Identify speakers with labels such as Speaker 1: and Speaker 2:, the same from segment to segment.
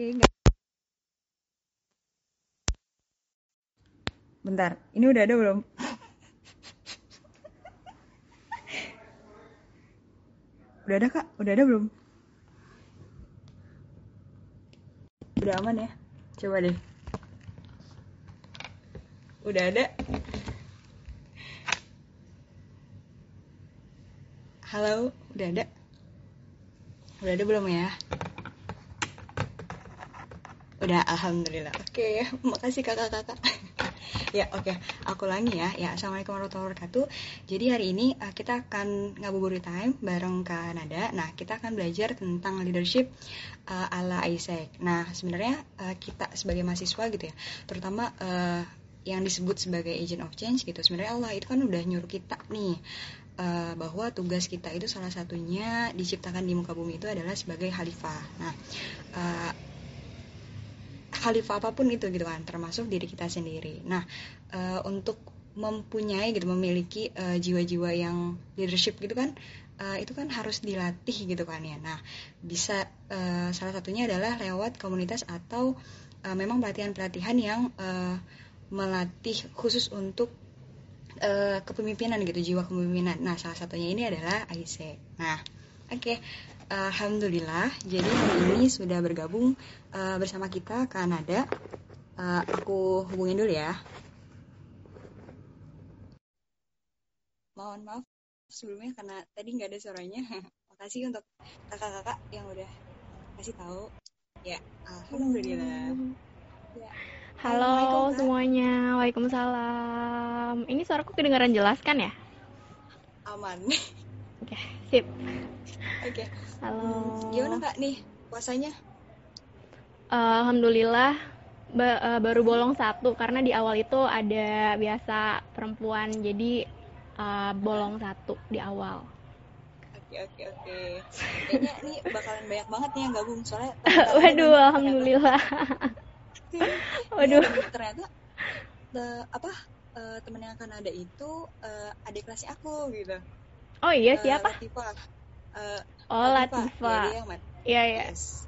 Speaker 1: Oke, nggak. Bentar, ini udah ada belum? udah ada kak? Udah ada belum? Udah aman ya? Coba deh. Udah ada? Halo, udah ada? Udah ada belum ya? Udah, alhamdulillah. Oke, makasih kakak-kakak. ya, oke. Aku ulangi ya. Ya, assalamualaikum warahmatullahi wabarakatuh. Jadi hari ini uh, kita akan ngabuburit time bareng Kanada. Nah, kita akan belajar tentang leadership uh, ala Isaac. Nah, sebenarnya uh, kita sebagai mahasiswa gitu ya, terutama uh, yang disebut sebagai agent of change gitu. Sebenarnya Allah itu kan udah nyuruh kita nih bahwa tugas kita itu salah satunya diciptakan di muka bumi itu adalah sebagai khalifah. Nah, khalifah apa pun itu gitu kan, termasuk diri kita sendiri. Nah, uh, untuk mempunyai gitu, memiliki jiwa-jiwa uh, yang leadership gitu kan, uh, itu kan harus dilatih gitu kan ya. Nah, bisa uh, salah satunya adalah lewat komunitas atau uh, memang pelatihan-pelatihan yang uh, melatih khusus untuk uh, kepemimpinan gitu jiwa kepemimpinan nah salah satunya ini adalah Aisyah nah oke okay. Alhamdulillah. Jadi hari ini sudah bergabung uh, bersama kita Kanada. Uh, aku hubungin dulu ya. Mohon maaf sebelumnya karena tadi nggak ada suaranya. Makasih untuk kakak-kakak yang udah kasih tahu. Ya Alhamdulillah.
Speaker 2: Ya. Halo semuanya, Waalaikumsalam. Ini suaraku kedengaran jelas kan ya?
Speaker 1: Aman.
Speaker 2: Oke, sip.
Speaker 1: Oke.
Speaker 2: Halo.
Speaker 1: Gimana kak nih puasanya?
Speaker 2: Alhamdulillah ba uh, baru bolong satu karena di awal itu ada biasa perempuan jadi uh, bolong satu di awal.
Speaker 1: Oke oke oke. Kayaknya ini bakalan banyak banget nih yang gabung soalnya.
Speaker 2: Waduh, alhamdulillah.
Speaker 1: Waduh. Ya, ternyata the, apa uh, temen yang Kanada itu uh, adik kelasnya aku gitu.
Speaker 2: Oh iya siapa?
Speaker 1: Uh, Latifa. Uh,
Speaker 2: oh Latifa. Iya iya.
Speaker 1: Yes.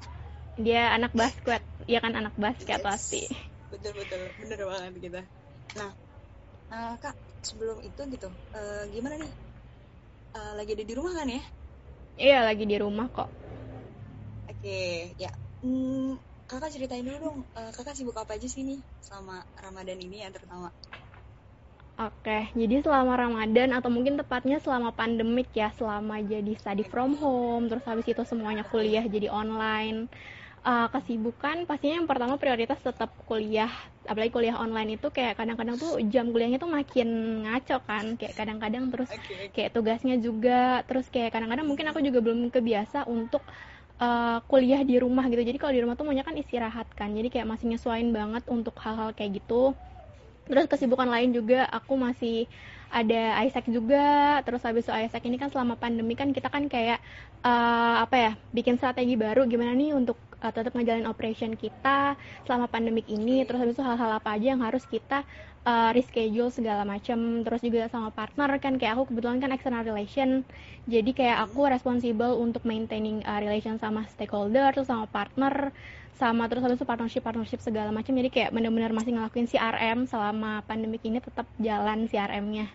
Speaker 2: Dia anak basket. Iya kan anak basket yes. pasti.
Speaker 1: Betul betul bener banget kita. Nah uh, kak sebelum itu gitu uh, gimana nih? Uh, lagi ada di rumah kan ya?
Speaker 2: Iya lagi di rumah kok.
Speaker 1: Oke okay, ya. Hmm, kakak ceritain dulu dong uh, kakak sibuk apa aja sih nih selama ramadan ini yang terutama
Speaker 2: Oke, jadi selama Ramadan atau mungkin tepatnya selama pandemik ya, selama jadi study from home, terus habis itu semuanya kuliah jadi online. Uh, kesibukan pastinya yang pertama prioritas tetap kuliah, apalagi kuliah online itu kayak kadang-kadang tuh jam kuliahnya tuh makin ngaco kan, kayak kadang-kadang terus kayak tugasnya juga, terus kayak kadang-kadang mungkin aku juga belum kebiasa untuk uh, kuliah di rumah gitu jadi kalau di rumah tuh maunya kan istirahat kan jadi kayak masih nyesuain banget untuk hal-hal kayak gitu terus kesibukan lain juga aku masih ada Isaac juga. Terus habis itu Isaac ini kan selama pandemi kan kita kan kayak uh, apa ya bikin strategi baru gimana nih untuk uh, tetap ngejalanin operation kita selama pandemik ini. Terus habis itu hal-hal apa aja yang harus kita uh, reschedule segala macam terus juga sama partner kan kayak aku kebetulan kan external relation jadi kayak aku responsible untuk maintaining uh, relation sama stakeholder terus sama partner sama terus habis itu partnership partnership segala macam jadi kayak benar-benar masih ngelakuin CRM selama pandemik ini tetap jalan CRM-nya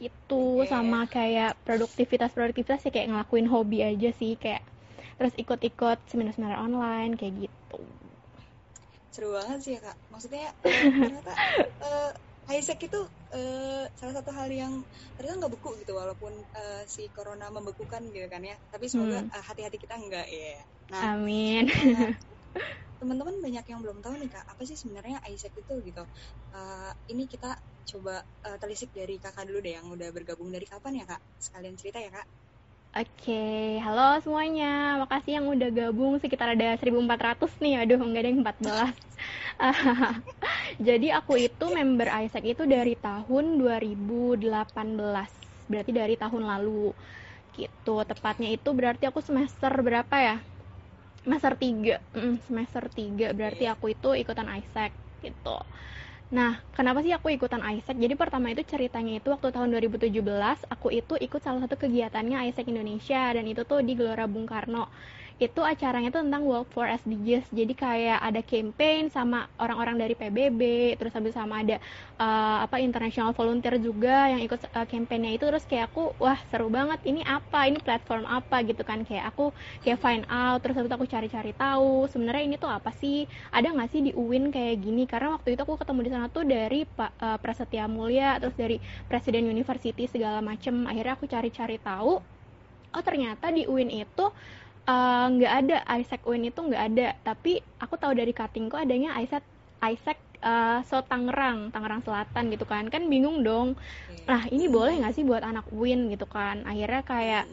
Speaker 2: gitu okay. sama kayak produktivitas produktivitas ya kayak ngelakuin hobi aja sih kayak terus ikut-ikut seminar-seminar online kayak gitu
Speaker 1: seru banget sih ya kak. Maksudnya ternyata uh, Isaac itu uh, salah satu hal yang ternyata nggak beku gitu walaupun uh, si corona membekukan gitu kan ya. Tapi semoga hmm. uh, hati-hati kita enggak ya.
Speaker 2: Nah amin.
Speaker 1: nah, teman-teman banyak yang belum tahu nih kak apa sih sebenarnya Isaac itu gitu. Uh, ini kita coba uh, telisik dari kakak dulu deh yang udah bergabung. Dari kapan ya kak? Sekalian cerita ya kak
Speaker 2: Oke, okay. halo semuanya. Makasih yang udah gabung sekitar ada 1400 nih. Aduh, enggak ada yang 14. Jadi aku itu member Isaac itu dari tahun 2018. Berarti dari tahun lalu. Gitu. Tepatnya itu berarti aku semester berapa ya? Semester 3. Mm, semester 3 berarti aku itu ikutan Isaac gitu. Nah, kenapa sih aku ikutan Isaac? Jadi pertama itu ceritanya itu waktu tahun 2017 aku itu ikut salah satu kegiatannya Isaac Indonesia dan itu tuh di Gelora Bung Karno. Itu acaranya tuh tentang Work for SDGs jadi kayak ada campaign sama orang-orang dari PBB terus habis sama ada uh, apa international volunteer juga yang ikut uh, campaignnya itu. Terus kayak aku wah seru banget. Ini apa? Ini platform apa? Gitu kan. Kayak aku kayak find out terus habis aku cari-cari tahu sebenarnya ini tuh apa sih? Ada nggak sih di UIN kayak gini? Karena waktu itu aku ketemu di sana tuh dari Pak uh, Prasetya Mulia terus dari Presiden University segala macem. Akhirnya aku cari-cari tahu oh ternyata di UIN itu Eh, nggak uh, ada Isaac Win itu nggak ada. Tapi aku tahu dari cuttingku adanya Isaac Isaac uh, so Tangerang Tangerang Selatan gitu kan. Kan bingung dong. Nah ini boleh nggak sih buat anak Win gitu kan? Akhirnya kayak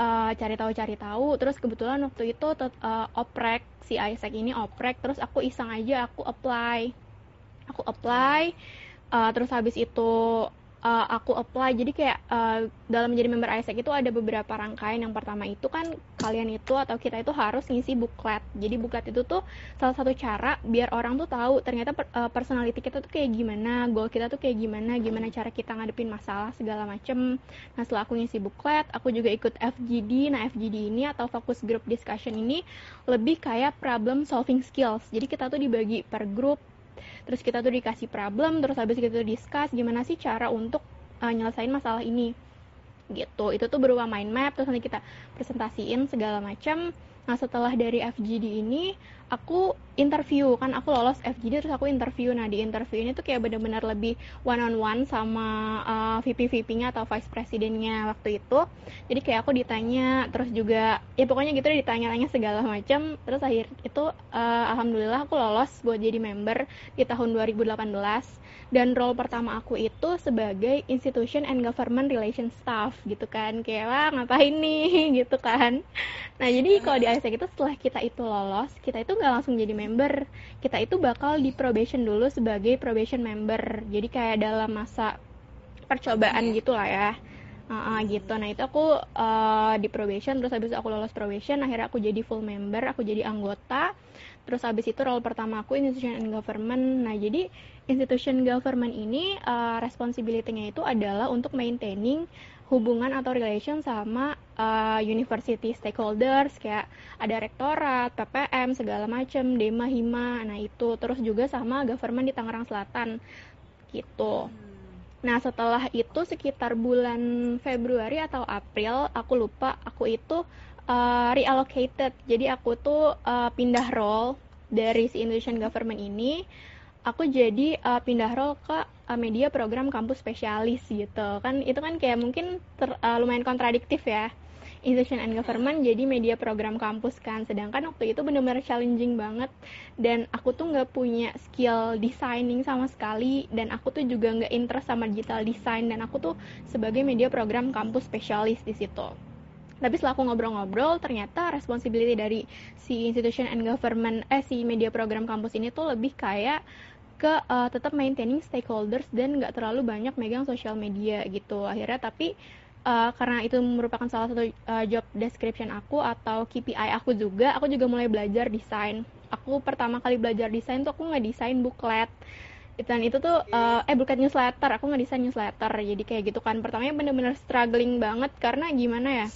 Speaker 2: uh, cari tahu cari tahu. Terus kebetulan waktu itu uh, oprek si Isaac ini oprek. Terus aku iseng aja aku apply. Aku apply uh, terus habis itu uh, aku apply. Jadi kayak uh, dalam menjadi member ISEC itu ada beberapa rangkaian. Yang pertama itu kan kalian itu atau kita itu harus ngisi buklet. Jadi buklet itu tuh salah satu cara biar orang tuh tahu ternyata per, uh, personality kita tuh kayak gimana goal kita tuh kayak gimana gimana cara kita ngadepin masalah segala macem. Nah setelah aku ngisi buklet aku juga ikut FGD nah FGD ini atau focus group discussion ini lebih kayak problem solving skills. Jadi kita tuh dibagi per grup terus kita tuh dikasih problem terus habis itu discuss gimana sih cara untuk uh, nyelesain masalah ini. Gitu. Itu tuh berupa mind map terus nanti kita presentasiin segala macam. Nah setelah dari FGD ini aku interview kan aku lolos FGD terus aku interview. Nah di interview ini tuh kayak bener-bener lebih one on one sama uh, VP VP-nya atau vice presidennya waktu itu. Jadi kayak aku ditanya terus juga ya pokoknya gitu ditanya-tanya segala macam terus akhir itu uh, alhamdulillah aku lolos buat jadi member di tahun 2018 dan role pertama aku itu sebagai institution and government relation staff gitu kan. Kayak wah ngapain nih? Gitu kan. Nah jadi kalau di ASEC itu setelah kita itu lolos kita itu nggak langsung jadi member. Kita itu bakal di probation dulu sebagai probation member. Jadi kayak dalam masa percobaan gitu lah ya. Uh, uh, gitu. Nah itu aku uh, di probation terus habis aku lolos probation akhirnya aku jadi full member aku jadi anggota. Terus habis itu role pertama aku institution and government. Nah jadi institution government ini uh, responsibility-nya itu adalah untuk maintaining hubungan atau relation sama uh, university stakeholders kayak ada rektorat, PPM segala macam, Dema, Hima, nah itu terus juga sama government di Tangerang Selatan gitu. Nah setelah itu sekitar bulan Februari atau April aku lupa aku itu uh, reallocated. Jadi aku tuh uh, pindah role dari si Indonesian Government ini. Aku jadi uh, pindah role ke uh, media program kampus spesialis gitu. Kan itu kan kayak mungkin ter, uh, lumayan kontradiktif ya. Institution and Government jadi media program kampus kan. Sedangkan waktu itu benar-benar challenging banget. Dan aku tuh nggak punya skill designing sama sekali. Dan aku tuh juga nggak interest sama digital design. Dan aku tuh sebagai media program kampus spesialis di situ tapi setelah aku ngobrol-ngobrol ternyata responsibility dari si institution and government eh si media program kampus ini tuh lebih kayak ke uh, tetap maintaining stakeholders dan nggak terlalu banyak megang sosial media gitu. Akhirnya tapi uh, karena itu merupakan salah satu uh, job description aku atau KPI aku juga aku juga mulai belajar desain. Aku pertama kali belajar desain tuh aku nggak desain booklet. Dan itu tuh uh, eh bukan newsletter. Aku nggak desain newsletter. Jadi kayak gitu kan. Pertamanya bener-bener struggling banget karena gimana ya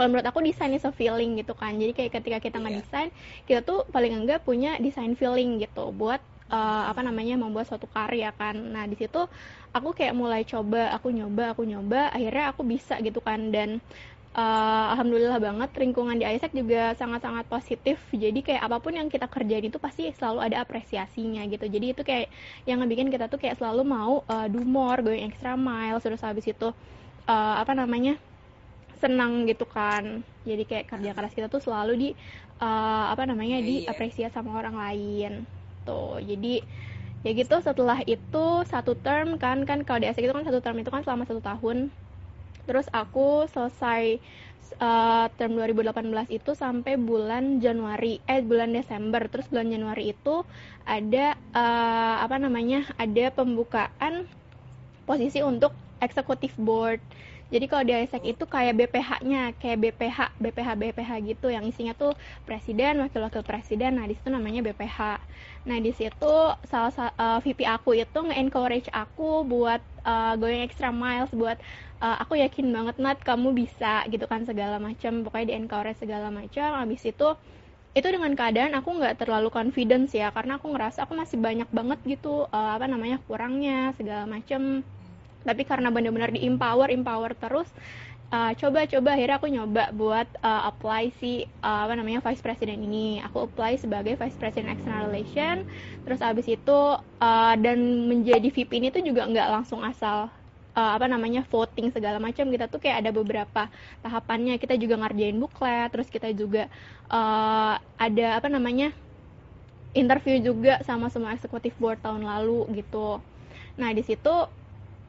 Speaker 2: kalau menurut aku desain is a feeling gitu kan. Jadi kayak ketika kita yeah. ngedesain kita tuh paling enggak punya desain feeling gitu buat uh, apa namanya membuat suatu karya kan. Nah di situ aku kayak mulai coba aku nyoba aku nyoba akhirnya aku bisa gitu kan. Dan uh, alhamdulillah banget lingkungan di ISEC juga sangat-sangat positif. Jadi kayak apa pun yang kita kerjain itu pasti selalu ada apresiasinya gitu. Jadi itu kayak yang ngebikin kita tuh kayak selalu mau uh, do more going extra mile terus habis itu uh, apa namanya senang gitu kan. Jadi kayak kerja keras kita tuh selalu di uh, apa namanya yeah, iya. diapresiasi sama orang lain. Tuh jadi ya gitu. Setelah itu satu term kan kan kalau di ASEC itu kan satu term itu kan selama satu tahun. Terus aku selesai uh, term 2018 itu sampai bulan Januari eh bulan Desember. Terus bulan Januari itu ada uh, apa namanya ada pembukaan posisi untuk executive board jadi kalau di ISEC itu kayak BPH-nya, kayak BPH, BPH, BPH gitu yang isinya tuh presiden, wakil-wakil presiden. Nah, di situ namanya BPH. Nah, di situ salah uh, eh, VP aku itu nge-encourage aku buat uh, going extra miles buat uh, aku yakin banget Nat kamu bisa gitu kan segala macam. Pokoknya di encourage segala macam. Habis itu itu dengan keadaan aku nggak terlalu confidence ya karena aku ngerasa aku masih banyak banget gitu uh, apa namanya kurangnya segala macam tapi karena benar-benar di empower empower terus uh, coba coba akhirnya aku nyoba buat uh, apply si uh, apa namanya vice president ini. Aku apply sebagai vice president external relation terus abis itu uh, dan menjadi VP ini tuh juga nggak langsung asal uh, apa namanya voting segala macam kita tuh kayak ada beberapa tahapannya. Kita juga ngerjain buklet terus kita juga uh, ada apa namanya interview juga sama semua executive board tahun lalu gitu. Nah di situ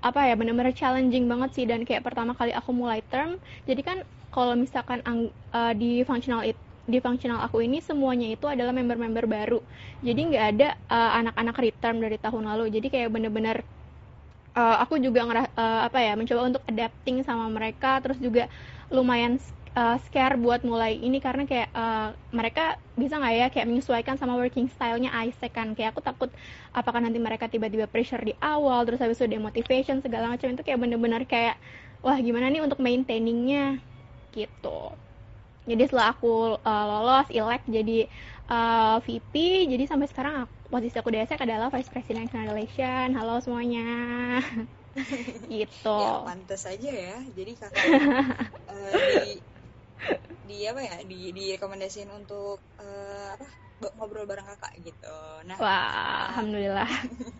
Speaker 2: apa ya benar-benar challenging banget sih. Dan kayak pertama kali aku mulai term jadi kan kalau misalkan uh, di functional it, di functional aku ini semuanya itu adalah member-member baru. Jadi nggak ada uh, anak-anak return dari tahun lalu. Jadi kayak bener-bener uh, aku juga ngerah, uh, apa ya mencoba untuk adapting sama mereka terus juga lumayan uh, scare buat mulai ini karena kayak uh, mereka bisa nggak ya kayak menyesuaikan sama working stylenya Isaac kan? Kayak aku takut apakah nanti mereka tiba-tiba pressure di awal terus habis itu demotivation segala macam itu kayak bener-bener kayak wah gimana nih untuk maintainingnya? Gitu. Jadi setelah aku uh, lolos elect jadi uh, VP jadi sampai sekarang aku, posisi aku di Isaac adalah Vice President Relation halo semuanya. Gitu.
Speaker 1: Ya pantas aja ya. Jadi kakak uh, di di apa ya? Di di rekomendasiin untuk uh, apa? Ngobrol bareng kakak gitu.
Speaker 2: Nah wah uh, alhamdulillah.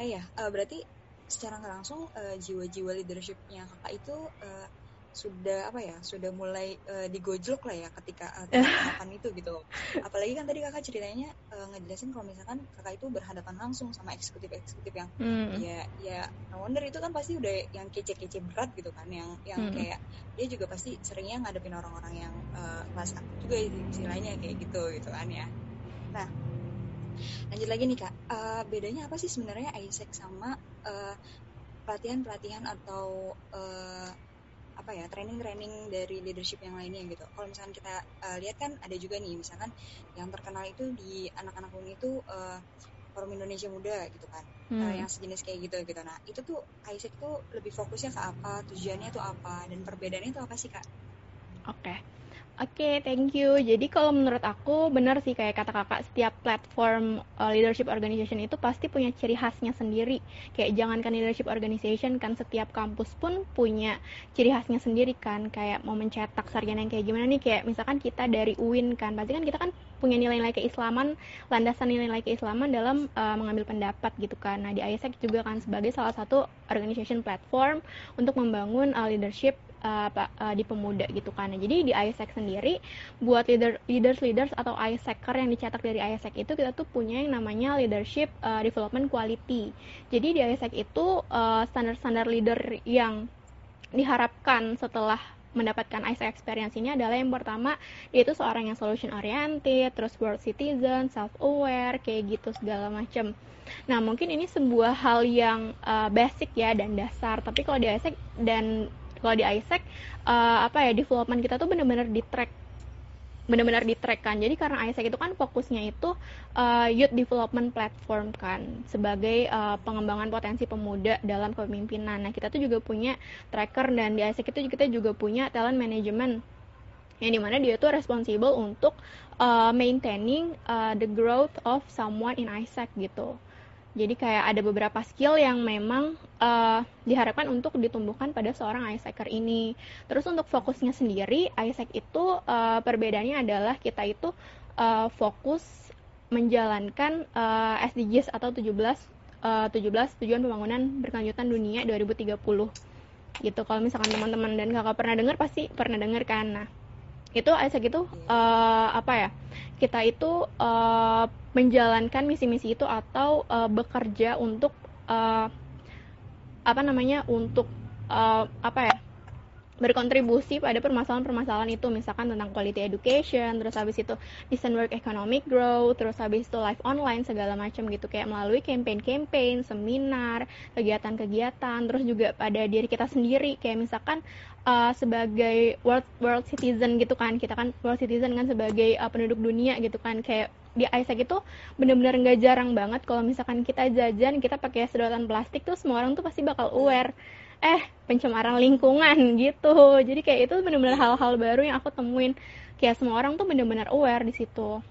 Speaker 1: Eh ya uh, berarti secara nggak langsung uh, jiwa-jiwa leadershipnya kakak itu uh, sudah apa ya sudah mulai uh, digojlok lah ya ketika uh, tahapan itu gitu apalagi kan tadi kakak ceritanya uh, ngejelasin kalau misalkan kakak itu berhadapan langsung sama eksekutif eksekutif yang hmm. ya ya no wonder itu kan pasti udah yang kece-kece berat gitu kan yang yang hmm. kayak dia juga pasti seringnya ngadepin orang-orang yang uh, kelas juga istilahnya kayak gitu gitu kan ya nah lanjut lagi nih kak uh, bedanya apa sih sebenarnya Isaac sama uh, pelatihan-pelatihan atau uh, apa ya training-training dari leadership yang lainnya gitu. Kalau misalkan kita uh, lihat kan ada juga nih misalkan yang terkenal itu di anak-anak uni itu uh, Forum Indonesia Muda gitu kan, hmm. uh, yang sejenis kayak gitu gitu. Nah itu tuh Isaac tuh lebih fokusnya ke apa, tujuannya tuh apa, dan perbedaannya itu apa sih kak?
Speaker 2: Oke. Okay. Oke, okay, thank you. Jadi kalau menurut aku benar sih kayak kata kakak, setiap platform uh, leadership organization itu pasti punya ciri khasnya sendiri. Kayak jangankan leadership organization kan setiap kampus pun punya ciri khasnya sendiri kan. Kayak mau mencetak sarjana yang kayak gimana nih? Kayak misalkan kita dari UIN kan, pasti kan kita kan punya nilai-nilai keislaman, landasan nilai-nilai keislaman dalam uh, mengambil pendapat gitu kan. Nah di ISEC juga kan sebagai salah satu organization platform untuk membangun uh, leadership uh, uh, di pemuda gitu kan. Nah, jadi di ISEC sendiri buat leader leaders leaders atau ISECer yang dicetak dari ISEC itu kita tuh punya yang namanya leadership uh, development quality. Jadi di ISEC itu standar-standar leader yang diharapkan setelah mendapatkan ISEC experience ini adalah yang pertama yaitu seorang yang solution oriented, terus world citizen, self aware, kayak gitu segala macam. Nah, mungkin ini sebuah hal yang uh, basic ya dan dasar, tapi kalau di ISEC dan kalau di ISEC uh, apa ya development kita tuh benar-benar di track. Benar-benar di track kan. Jadi karena ISEC itu kan fokusnya itu uh, youth development platform kan. Sebagai uh, pengembangan potensi pemuda dalam kepemimpinan. Nah kita tuh juga punya tracker dan di ISEC itu kita juga punya talent management. Yang di mana dia tuh responsible untuk uh, maintaining uh, the growth of someone in ISEC gitu jadi kayak ada beberapa skill yang memang uh, diharapkan untuk ditumbuhkan pada seorang ISECer ini. Terus untuk fokusnya sendiri, ISEC itu uh, perbedaannya adalah kita itu uh, fokus menjalankan uh, SDGs atau 17 uh, 17 tujuan pembangunan berkelanjutan dunia 2030 gitu. Kalau misalkan teman-teman dan kakak pernah dengar pasti pernah dengar kan. Nah itu ISEC itu uh, apa ya kita itu uh, menjalankan misi-misi itu atau uh, bekerja untuk uh, apa namanya untuk uh, apa ya berkontribusi pada permasalahan-permasalahan itu. Misalkan tentang quality education terus habis itu decent work economic growth terus habis itu live online segala macam gitu. Kayak melalui campaign-campaign seminar kegiatan-kegiatan terus juga pada diri kita sendiri. Kayak misalkan uh, sebagai world world citizen gitu kan. Kita kan world citizen kan sebagai uh, penduduk dunia gitu kan. Kayak di Isaac itu bener-bener nggak jarang banget kalau misalkan kita jajan kita pakai sedotan plastik tuh semua orang tuh pasti bakal aware. Eh pencemaran lingkungan gitu. Jadi kayak itu benar-benar hal-hal baru yang aku temuin. Kayak semua orang tuh benar-benar aware di situ.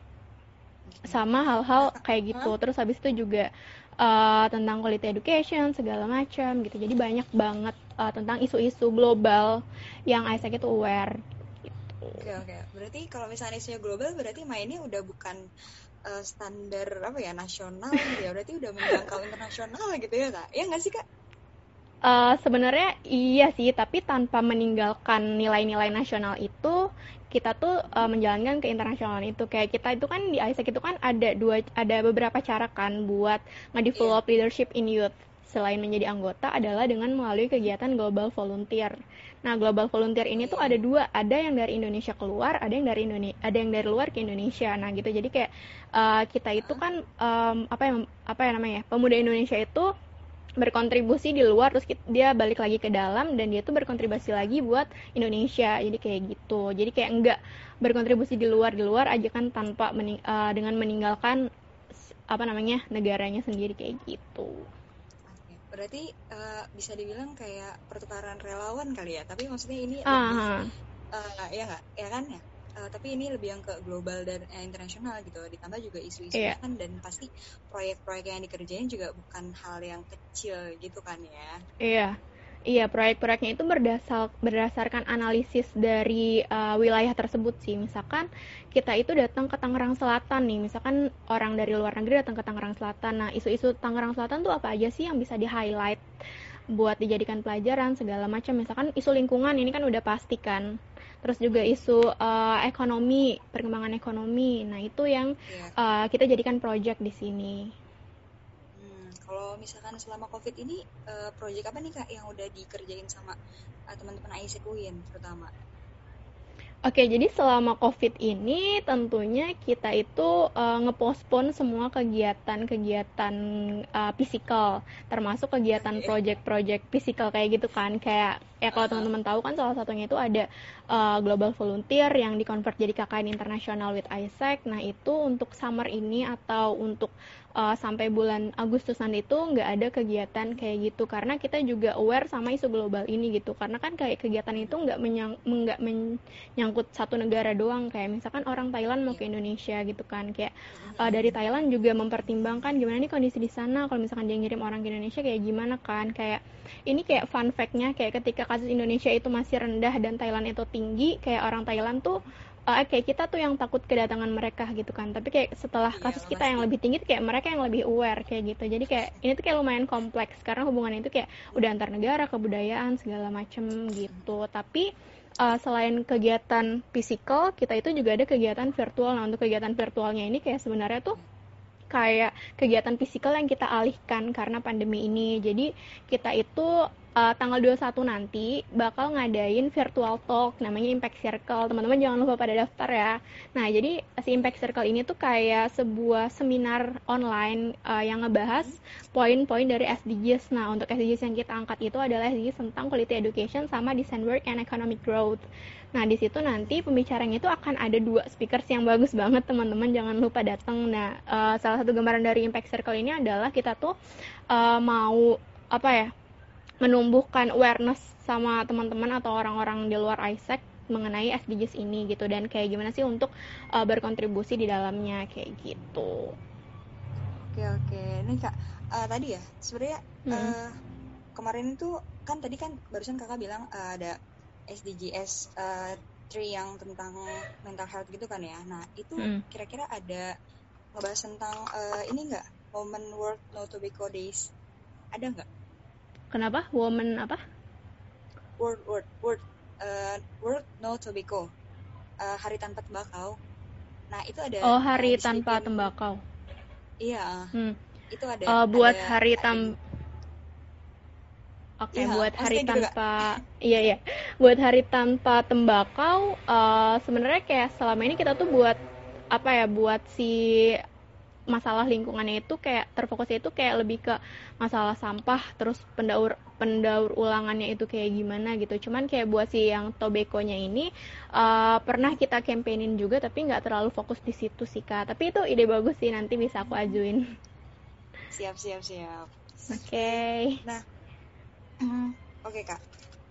Speaker 2: Sama hal-hal kayak gitu. Terus habis itu juga uh, tentang quality education segala macam gitu jadi banyak banget uh, tentang isu-isu global yang Isaac itu aware
Speaker 1: gitu. Oke oke. Berarti kalau misalnya isunya global berarti mainnya udah bukan uh, standar apa ya nasional ya berarti udah menjangkau internasional gitu ya kak? Ya nggak sih kak?
Speaker 2: Uh, sebenarnya iya sih, tapi tanpa meninggalkan nilai-nilai nasional itu, kita tuh uh, menjalankan ke internasional itu. Kayak kita itu kan di ISEC itu kan ada dua, ada beberapa cara kan buat nge-develop yeah. leadership in youth. Selain menjadi anggota adalah dengan melalui kegiatan global volunteer. Nah, global volunteer ini tuh ada dua, ada yang dari Indonesia keluar, ada yang dari Indonesia, ada yang dari luar ke Indonesia. Nah, gitu. Jadi kayak uh, kita itu kan um, apa yang apa ya namanya? Pemuda Indonesia itu berkontribusi di luar terus dia balik lagi ke dalam dan dia tuh berkontribusi lagi buat Indonesia. Jadi kayak gitu. Jadi kayak enggak berkontribusi di luar di luar aja kan tanpa mening uh, dengan meninggalkan apa namanya negaranya sendiri kayak gitu.
Speaker 1: Berarti uh, bisa dibilang kayak pertukaran relawan kali ya? Tapi maksudnya ini uh -huh. uh, ya nggak? Ya kan ya uh, tapi ini lebih yang ke global dan uh, internasional gitu ditambah juga isu-isu yeah. kan dan pasti proyek-proyek yang dikerjain juga bukan hal yang kecil gitu kan ya
Speaker 2: iya yeah. Iya, proyek-proyeknya itu berdasar, berdasarkan analisis dari uh, wilayah tersebut sih. Misalkan kita itu datang ke Tangerang Selatan nih, misalkan orang dari luar negeri datang ke Tangerang Selatan. Nah, isu-isu Tangerang Selatan tuh apa aja sih yang bisa di-highlight buat dijadikan pelajaran segala macam. Misalkan isu lingkungan ini kan udah pasti kan terus juga isu uh, ekonomi perkembangan ekonomi nah itu yang. Iya. uh, kita jadikan project di sini
Speaker 1: hmm, kalau misalkan selama covid ini uh, project apa nih kak yang udah dikerjain sama uh, teman-teman IC UIN terutama
Speaker 2: Oke, jadi selama COVID ini tentunya kita itu uh, ngepospon semua kegiatan-kegiatan uh, fisikal, termasuk kegiatan project-project fisikal kayak gitu kan. Kayak ya kalau teman-teman tahu kan salah satunya itu ada uh, Global Volunteer yang dikonvert jadi KKN Internasional with Isaac. Nah, itu untuk summer ini atau untuk uh, sampai bulan Agustusan itu nggak ada kegiatan kayak gitu. Karena kita juga aware sama isu global ini gitu. Karena kan kayak kegiatan itu nggak menyang nggak menyangkut satu negara doang. Kayak misalkan orang Thailand mau ke Indonesia gitu kan. Kayak uh, dari Thailand juga mempertimbangkan gimana nih kondisi di sana. Kalau misalkan dia ngirim orang ke Indonesia kayak gimana kan. Kayak ini kayak fun fact-nya kayak ketika kasus Indonesia itu masih rendah dan Thailand itu tinggi kayak orang Thailand tuh uh, kayak kita tuh yang takut kedatangan mereka gitu kan. Tapi kayak setelah iya, kasus kita yang lebih tinggi kayak mereka yang lebih aware kayak gitu. Jadi kayak ini tuh kayak lumayan kompleks. Karena hubungan itu kayak udah antar negara kebudayaan segala macem gitu. Tapi uh, selain kegiatan fisikal kita itu juga ada kegiatan virtual. Nah untuk kegiatan virtualnya ini kayak sebenarnya tuh kayak kegiatan fisikal yang kita alihkan karena pandemi ini jadi kita itu uh, tanggal 21 nanti bakal ngadain virtual talk namanya Impact Circle. Teman-teman jangan lupa pada daftar ya. Nah, jadi si Impact Circle ini tuh kayak sebuah seminar online uh, yang ngebahas poin-poin dari SDGs. Nah, untuk SDGs yang kita angkat itu adalah SDGs tentang quality education sama decent work and economic growth. Nah, di situ nanti pembicaranya itu akan ada dua speakers yang bagus banget, teman-teman. Jangan lupa datang. Nah, uh, salah satu gambaran dari Impact Circle ini adalah kita tuh uh, mau apa ya? menumbuhkan awareness sama teman-teman atau orang-orang di luar Isaac mengenai SDGs ini gitu dan kayak gimana sih untuk uh, berkontribusi di dalamnya kayak gitu.
Speaker 1: Oke oke, ini kak uh, tadi ya sebenarnya hmm. uh, kemarin itu kan tadi kan barusan kakak bilang uh, ada SDGs uh, tree yang tentang mental health gitu kan ya. Nah itu hmm. kira-kira ada ngebahas tentang uh, ini enggak Women World No Tobacco Days ada nggak?
Speaker 2: Kenapa? Woman apa?
Speaker 1: Word word word uh, word no tobacco. Uh, hari tanpa tembakau. Nah, itu ada
Speaker 2: Oh, hari uh, tanpa tembakau.
Speaker 1: Iya. Hmm. Itu ada
Speaker 2: uh, buat ada, hari tam Oke, okay, ya, buat hari tanpa iya ya. Buat hari tanpa tembakau uh, sebenarnya kayak selama ini kita tuh buat apa ya? Buat si masalah lingkungannya itu kayak terfokusnya itu kayak lebih ke masalah sampah terus pendaur pendaur ulangannya itu kayak gimana gitu cuman kayak buat si yang tobekonya ini uh, pernah kita campaignin juga tapi nggak terlalu fokus di situ sih kak tapi itu ide bagus sih nanti bisa aku ajuin
Speaker 1: siap siap siap
Speaker 2: oke okay.
Speaker 1: nah Hmm, oke okay, kak.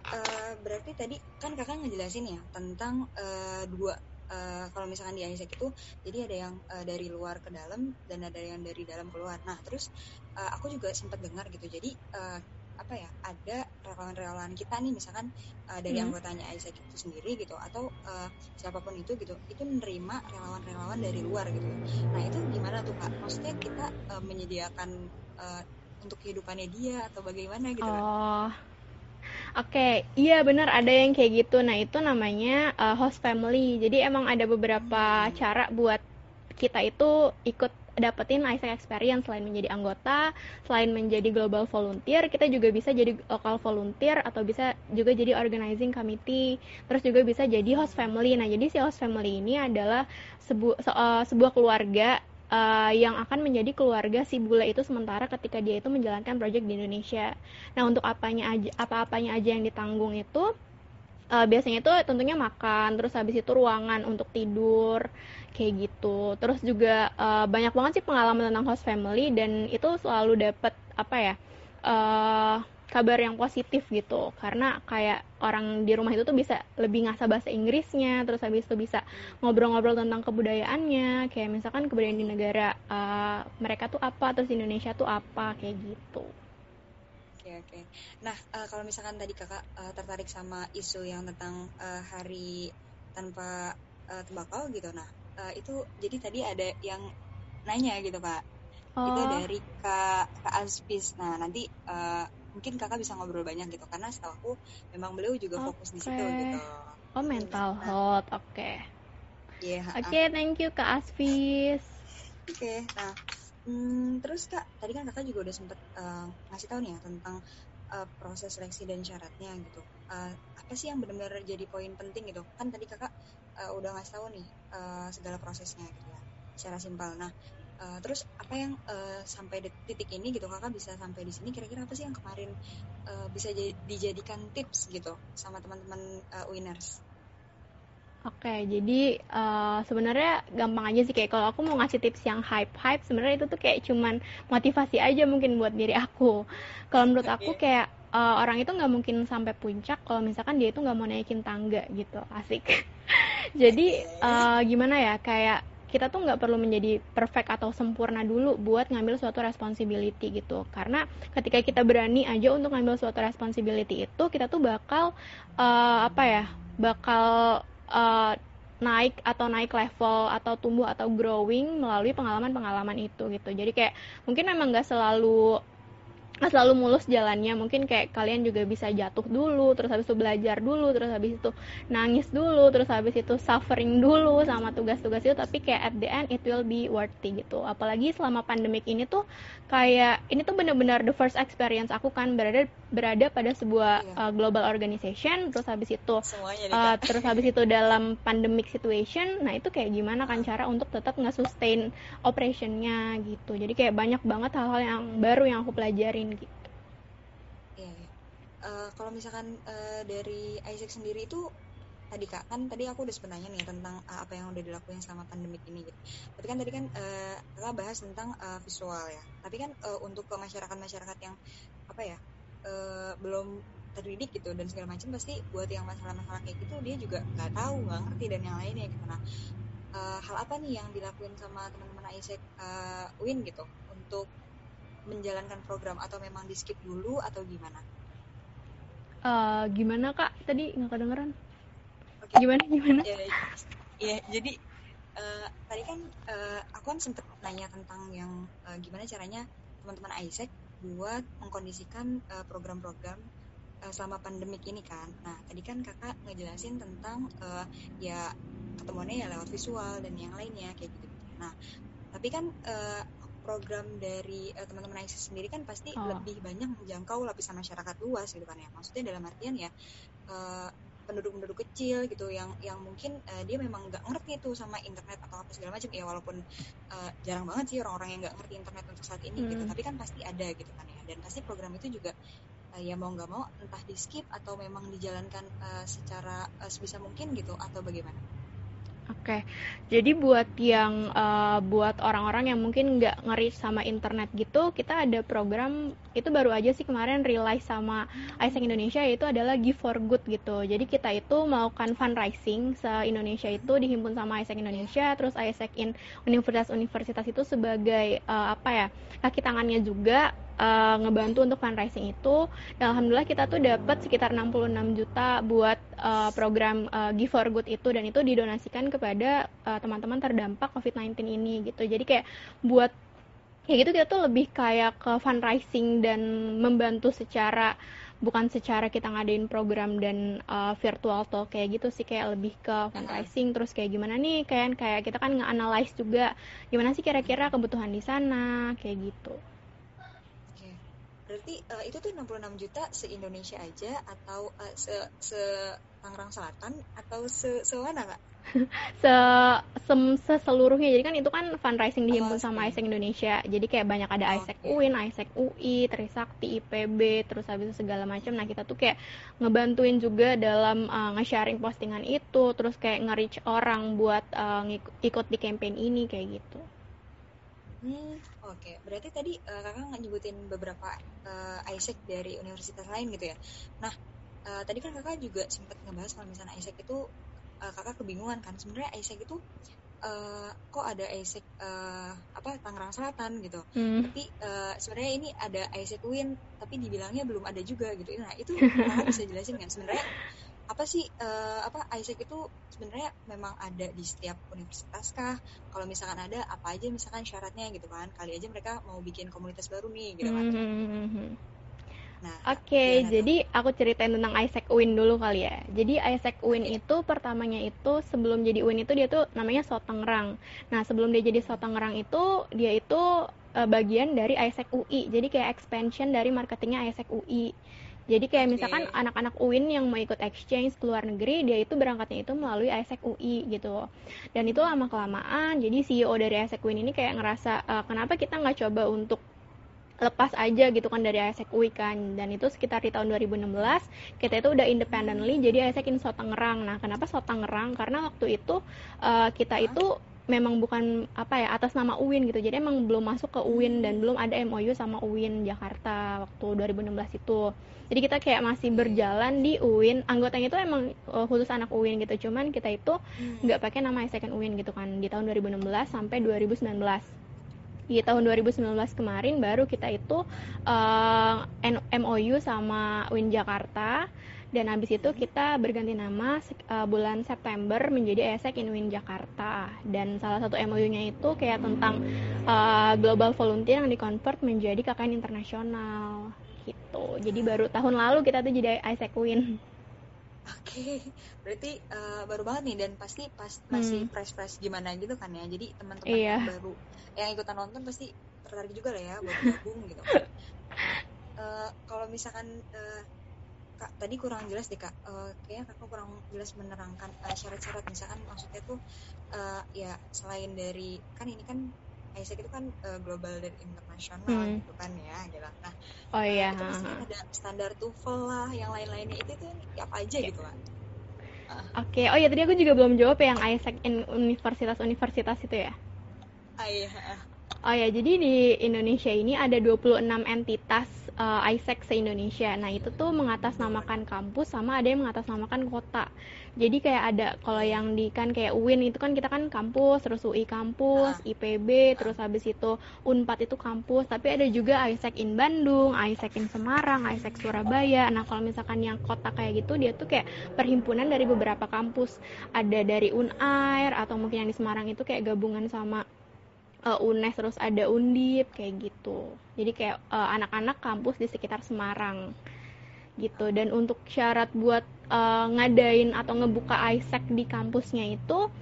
Speaker 1: Uh, berarti tadi kan kakak ngejelasin ya tentang uh, dua uh, kalau misalkan di Isaac itu jadi ada yang uh, dari luar ke dalam dan ada yang dari dalam keluar. Nah terus uh, aku juga sempat dengar gitu. Jadi uh, apa ya ada relawan-relawan kita nih misalkan uh, dari hmm. anggotanya Isaac itu sendiri gitu atau uh, siapa pun itu gitu itu menerima relawan-relawan dari luar gitu. Nah itu gimana tuh kak? Maksudnya kita uh, menyediakan uh, untuk kehidupannya dia atau bagaimana gitu kan?
Speaker 2: oh Oke, okay. iya benar ada yang kayak gitu. Nah itu namanya uh, host family. Jadi emang ada beberapa hmm. cara buat kita itu ikut dapetin Isaac Experience selain menjadi anggota, selain menjadi global volunteer, kita juga bisa jadi local volunteer atau bisa juga jadi organizing committee, terus juga bisa jadi host family. Nah, jadi si host family ini adalah sebu uh, sebuah keluarga uh, yang akan menjadi keluarga si bule itu sementara ketika dia itu menjalankan proyek di Indonesia. Nah, untuk apanya aja apa-apanya aja yang ditanggung itu uh, biasanya itu tentunya makan, terus habis itu ruangan untuk tidur kayak gitu. Terus juga uh, banyak banget sih pengalaman tentang host family dan itu selalu dapat apa ya? Uh, kabar yang positif gitu. Karena kayak orang di rumah itu tuh bisa lebih ngasah bahasa Inggrisnya terus habis itu bisa ngobrol-ngobrol tentang kebudayaannya. Kayak misalkan kebudayaan di negara uh, mereka tuh apa terus di Indonesia tuh apa kayak gitu.
Speaker 1: Oke oke. Nah uh, kalau misalkan tadi kakak uh, tertarik sama isu yang tentang uh, hari tanpa uh, tembakau gitu nah uh, itu jadi tadi ada yang nanya gitu kak oh. itu dari kak kak Aspis nah nanti uh, mungkin kakak bisa ngobrol banyak gitu karena setahu aku memang beliau juga okay. fokus di situ gitu.
Speaker 2: Oh mental nah, health. Oke. Okay.
Speaker 1: yeah,
Speaker 2: oke okay, thank you kak Asfis.
Speaker 1: Oke okay, nah hmm, terus kak tadi kan kakak juga udah sempet uh, ngasih tahu nih ya tentang uh, proses seleksi dan syaratnya gitu. Uh, apa sih yang benar-benar jadi poin penting gitu? Kan tadi kakak uh, udah ngasih tahu nih uh, segala prosesnya gitu ya secara simpel. Nah Uh, terus apa yang uh, sampai titik ini gitu kakak bisa sampai di sini kira-kira apa sih yang kemarin uh, bisa dijadikan tips gitu sama teman-teman uh, winners?
Speaker 2: Oke, okay, jadi uh, sebenarnya gampang aja sih kayak kalau aku mau ngasih tips yang hype-hype sebenarnya itu tuh kayak cuman motivasi aja mungkin buat diri aku. Kalau menurut aku kayak uh, orang itu nggak mungkin sampai puncak kalau misalkan dia itu nggak mau naikin tangga gitu, asik. jadi uh, gimana ya kayak kita tuh nggak perlu menjadi perfect atau sempurna dulu buat ngambil suatu responsibility gitu. Karena ketika kita berani aja untuk ngambil suatu responsibility itu kita tuh bakal uh, apa ya bakal uh, naik atau naik level atau tumbuh atau growing melalui pengalaman-pengalaman itu gitu. Jadi kayak mungkin memang nggak selalu selalu mulus jalannya mungkin kayak kalian juga bisa jatuh dulu terus habis itu belajar dulu terus habis itu nangis dulu terus habis itu suffering dulu sama tugas-tugas itu tapi kayak at the end it will be worthy gitu. Apalagi selama pandemik ini tuh kayak ini tuh bener-bener the first experience aku kan berada berada pada sebuah iya. uh, global organization terus habis itu uh, terus habis itu dalam pandemic situation nah itu kayak gimana kan cara untuk tetap nge-sustain operationnya gitu. Jadi kayak banyak banget hal-hal yang baru yang aku pelajari lain gitu.
Speaker 1: Iya. iya. Uh, kalau misalkan uh, dari Isaac sendiri itu tadi kak kan tadi aku udah sebenarnya nih tentang uh, apa yang udah dilakuin selama pandemik ini gitu. Tapi kan tadi kan uh, bahas tentang uh, visual ya. Tapi kan uh, untuk ke masyarakat masyarakat yang apa ya uh, belum terdidik gitu dan segala macam pasti buat yang masalah-masalah kayak gitu dia juga nggak tahu nggak ngerti dan yang lainnya gitu nah uh, hal apa nih yang dilakuin sama teman-teman Isaac uh, Win gitu untuk menjalankan program atau memang di skip dulu atau gimana?
Speaker 2: Uh, gimana kak? Tadi nggak kedengeran? Okay. Gimana gimana?
Speaker 1: Ya, ya, ya jadi uh, tadi kan uh, aku kan sempet nanya tentang yang uh, gimana caranya teman-teman Isaac buat mengkondisikan program-program uh, selama pandemik ini kan. Nah tadi kan kakak ngejelasin tentang uh, ya ketemuannya ya lewat visual dan yang lainnya kayak gitu. Nah tapi kan uh, program dari uh, teman-teman ISIS sendiri kan pasti oh. lebih banyak menjangkau lapisan masyarakat luas gitu kan ya maksudnya dalam artian ya uh, penduduk-penduduk kecil gitu yang yang mungkin uh, dia memang nggak ngerti itu sama internet atau apa segala macam ya walaupun uh, jarang banget sih orang-orang yang nggak ngerti internet untuk saat ini gitu. hmm. gitu tapi kan pasti ada gitu kan ya dan pasti program itu juga uh, ya mau nggak mau entah di skip atau memang dijalankan uh, secara uh, sebisa mungkin gitu atau bagaimana
Speaker 2: Oke, jadi buat yang uh, buat orang-orang yang mungkin nggak ngeri sama internet gitu, kita ada program itu baru aja sih kemarin realize sama Isaac Indonesia yaitu adalah Give for Good gitu. Jadi kita itu melakukan fundraising se Indonesia itu dihimpun sama Isaac Indonesia, terus Isaac in universitas-universitas itu sebagai uh, apa ya kaki tangannya juga uh, ngebantu untuk fundraising itu. Dan alhamdulillah kita tuh dapat sekitar 66 juta buat uh, program uh, Give for Good itu. Dan itu didonasikan kepada teman-teman uh, terdampak COVID-19 ini gitu. Jadi kayak buat ya gitu kita tuh lebih kayak ke fundraising dan membantu secara bukan secara kita ngadain program dan uh, virtual talk kayak gitu sih. Kayak lebih ke fundraising. Terus kayak gimana nih kayak kayak kita kan nge-analyze juga gimana sih kira-kira kebutuhan di sana kayak gitu
Speaker 1: berarti uh, itu tuh 66 juta se Indonesia aja atau uh, se se Tangerang Selatan atau se se mana kak?
Speaker 2: se, se seluruhnya jadi kan itu kan fundraising dihimpun oh, sama Isaac Indonesia. Jadi kayak banyak ada oh, Isaac okay. UIN, Isaac UI, Trisakti, IPB terus habis itu segala macam. Nah kita tuh kayak ngebantuin juga dalam uh, nge-sharing postingan itu terus kayak nge-reach orang buat uh, ikut di campaign ini kayak gitu
Speaker 1: Hmm, oke. Okay. Berarti tadi uh, kakak nyebutin beberapa uh, Isaac dari universitas lain gitu ya. Nah, uh, tadi kan kakak juga sempat ngebahas kalau misalnya Isaac itu uh, kakak kebingungan kan. Sebenarnya Isaac itu uh, kok ada Isaac uh, apa Tangerang Selatan gitu. Hmm. Tapi uh, sebenarnya ini ada Isaac Win, tapi dibilangnya belum ada juga gitu. Nah, itu kakak bisa jelasin kan sebenarnya apa sih uh, apa Isaac itu sebenarnya memang ada di setiap universitas kah? Kalau misalkan ada apa aja misalkan syaratnya gitu kan? Kali aja mereka mau bikin komunitas baru nih gitu kan.
Speaker 2: Mm-hmm. Nah, Oke, okay, jadi aku ceritain tentang Isaac Win dulu kali ya. Jadi Isaac Win okay. itu pertamanya itu sebelum jadi Win itu dia tuh namanya Sotangerang. Nah, sebelum dia jadi Sotangerang itu dia itu uh, bagian dari Isaac UI. Jadi kayak expansion dari marketingnya Isaac UI. Jadi kayak okay. misalkan anak-anak UIN yang mau ikut exchange ke luar negeri, dia itu berangkatnya itu melalui ISEC UI gitu. Dan itu lama kelamaan, jadi CEO dari ISEC UIN ini kayak ngerasa uh, kenapa kita nggak coba untuk lepas aja gitu kan dari ISEC UI kan dan itu sekitar di tahun 2016 kita itu udah independently jadi ISEC in Sotangerang nah kenapa Sotangerang karena waktu itu uh, kita itu memang bukan apa ya atas nama UIN gitu. Jadi emang belum masuk ke UIN dan belum ada MOU sama UIN Jakarta waktu 2016 itu. Jadi kita kayak masih berjalan di UIN anggotanya itu emang uh, khusus anak UIN gitu. Cuman kita itu hmm. nggak pakai nama second UIN gitu kan. Di tahun 2016 sampai 2019 di tahun 2019 kemarin baru kita itu uh, MOU sama UIN Jakarta dan habis itu kita berganti nama uh, bulan September menjadi ESEC Inwin Jakarta dan salah satu MOU-nya itu kayak tentang uh, global volunteer yang dikonvert menjadi KKN internasional gitu jadi baru tahun lalu kita tuh jadi ESEC Win
Speaker 1: Oke, okay. berarti uh, baru banget nih dan pasti pas masih hmm. fresh-fresh gimana gitu kan ya. Jadi teman-teman iya. yang baru yang ikutan nonton pasti tertarik juga lah ya buat gabung gitu. Uh, kalau misalkan uh, kak tadi kurang jelas deh kak uh, kayaknya kakak kurang jelas menerangkan uh, syarat-syarat misalkan maksudnya tuh uh, ya selain dari kan ini kan Isaac itu kan uh, global dan internasional hmm. gitu kan ya gitu nah
Speaker 2: oh iya
Speaker 1: uh, itu ada standar TOEFL lah yang lain-lainnya itu tuh apa aja okay. gitu kan
Speaker 2: uh. Oke, okay. oh ya tadi aku juga belum jawab ya yang Isaac in universitas-universitas itu ya.
Speaker 1: Ah, iya.
Speaker 2: Oh ya, jadi di Indonesia ini ada 26 entitas uh, ISEC se-Indonesia. Nah, itu tuh mengatasnamakan kampus sama ada yang mengatasnamakan kota. Jadi kayak ada kalau yang di kan kayak UIN itu kan kita kan kampus, terus UI kampus, ah. IPB, terus habis itu Unpad itu kampus, tapi ada juga ISEC in Bandung, ISEC in Semarang, ISEC Surabaya. Nah, kalau misalkan yang kota kayak gitu dia tuh kayak perhimpunan dari beberapa kampus. Ada dari Unair atau mungkin yang di Semarang itu kayak gabungan sama uh, UNES terus ada Undip kayak gitu. Jadi kayak uh, anak-anak kampus di sekitar Semarang gitu. Dan untuk syarat buat uh, ngadain atau ngebuka ISEC di kampusnya itu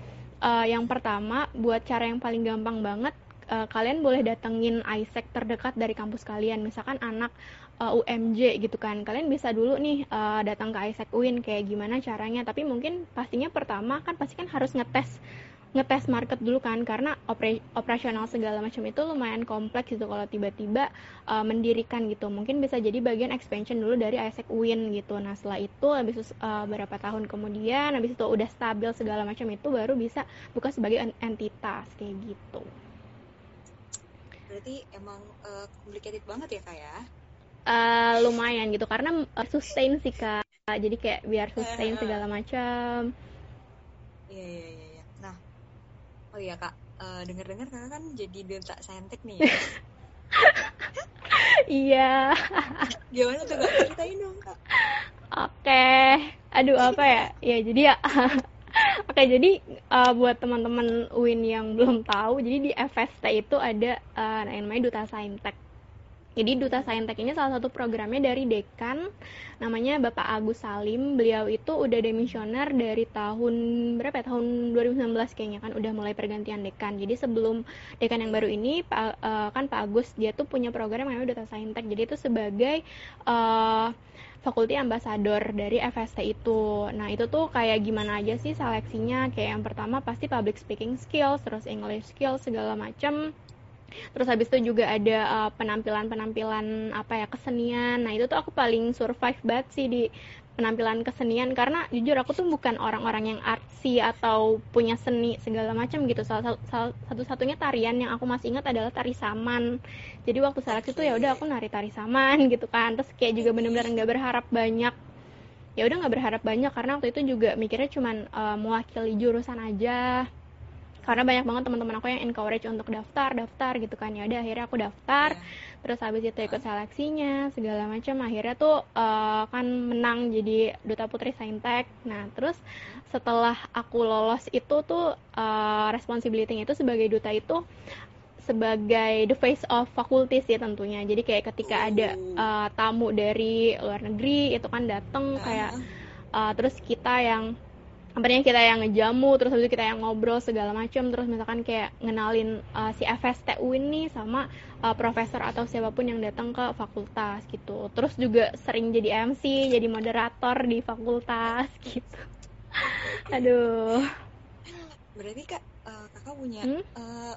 Speaker 2: uh, yang pertama buat cara yang paling gampang banget uh, kalian boleh datengin ISEC terdekat dari kampus kalian misalkan anak uh, UMJ gitu kan kalian bisa dulu nih uh, datang ke ISEC UIN kayak gimana caranya tapi mungkin pastinya pertama kan pasti kan harus ngetes ngetes market dulu kan karena operasional segala macam itu lumayan kompleks gitu kalau tiba-tiba uh, mendirikan gitu. Mungkin bisa jadi bagian expansion dulu dari ISEC Win gitu. Nah setelah itu habis uh, beberapa tahun kemudian habis itu udah stabil segala macam itu baru bisa buka sebagai entitas kayak gitu.
Speaker 1: Berarti emang uh, complicated banget ya kak ya?
Speaker 2: Uh, lumayan gitu karena uh, sustain sih kak. Jadi kayak biar sustain segala macam.
Speaker 1: Iya iya iya Oh iya kak, uh, eh, dengar-dengar kakak kan jadi duta saintek nih. Ya?
Speaker 2: iya.
Speaker 1: Gimana tuh kak? Ceritain dong kak.
Speaker 2: Oke, aduh apa ya? Ya jadi ya. Oke, jadi uh, buat teman-teman UIN yang belum tahu, jadi di FST itu ada uh, namanya Duta Saintek. Jadi Duta Saintek ini salah satu programnya dari dekan namanya Bapak Agus Salim. Beliau itu udah demisioner dari tahun berapa ya? Tahun 2019 kayaknya kan udah mulai pergantian dekan. Jadi sebelum dekan yang baru ini Pak uh, kan Pak Agus dia tuh punya program namanya Duta Saintek. Jadi itu sebagai uh, fakulti ambasador dari FST itu. Nah, itu tuh kayak gimana aja sih seleksinya? Kayak yang pertama pasti public speaking skills, terus English skills segala macam terus habis itu juga ada uh, penampilan-penampilan apa ya kesenian. Nah itu tuh aku paling survive banget sih di penampilan kesenian. Karena jujur aku tuh bukan orang-orang yang artsy atau punya seni segala macam gitu. Salah, salah satu-satunya tarian yang aku masih ingat adalah tari saman. Jadi waktu seleksi tuh ya udah aku nari tari saman gitu kan. Terus kayak juga bener-bener nggak berharap banyak. Ya udah nggak berharap banyak karena waktu itu juga mikirnya cuman uh, mewakili jurusan aja karena banyak banget teman-teman aku yang encourage untuk daftar daftar gitu kan. Ya udah akhirnya aku daftar. Yeah. terus habis itu ikut seleksinya segala macam. Akhirnya tuh uh, kan menang jadi duta putri saintek. Nah terus setelah aku lolos itu tuh uh, responsibility itu sebagai duta itu sebagai the face of faculty sih tentunya. Jadi kayak ketika ada uh, tamu dari luar negeri itu kan datang kayak uh, terus kita yang Akhirnya kita yang ngejamu, terus habis itu kita yang ngobrol segala macam, terus misalkan kayak ngenalin uh, si FST UIN nih sama uh, profesor atau siapa pun yang datang ke fakultas gitu. Terus juga sering jadi MC, jadi moderator di fakultas gitu. Aduh.
Speaker 1: Berarti kak, uh, kakak punya hmm? uh,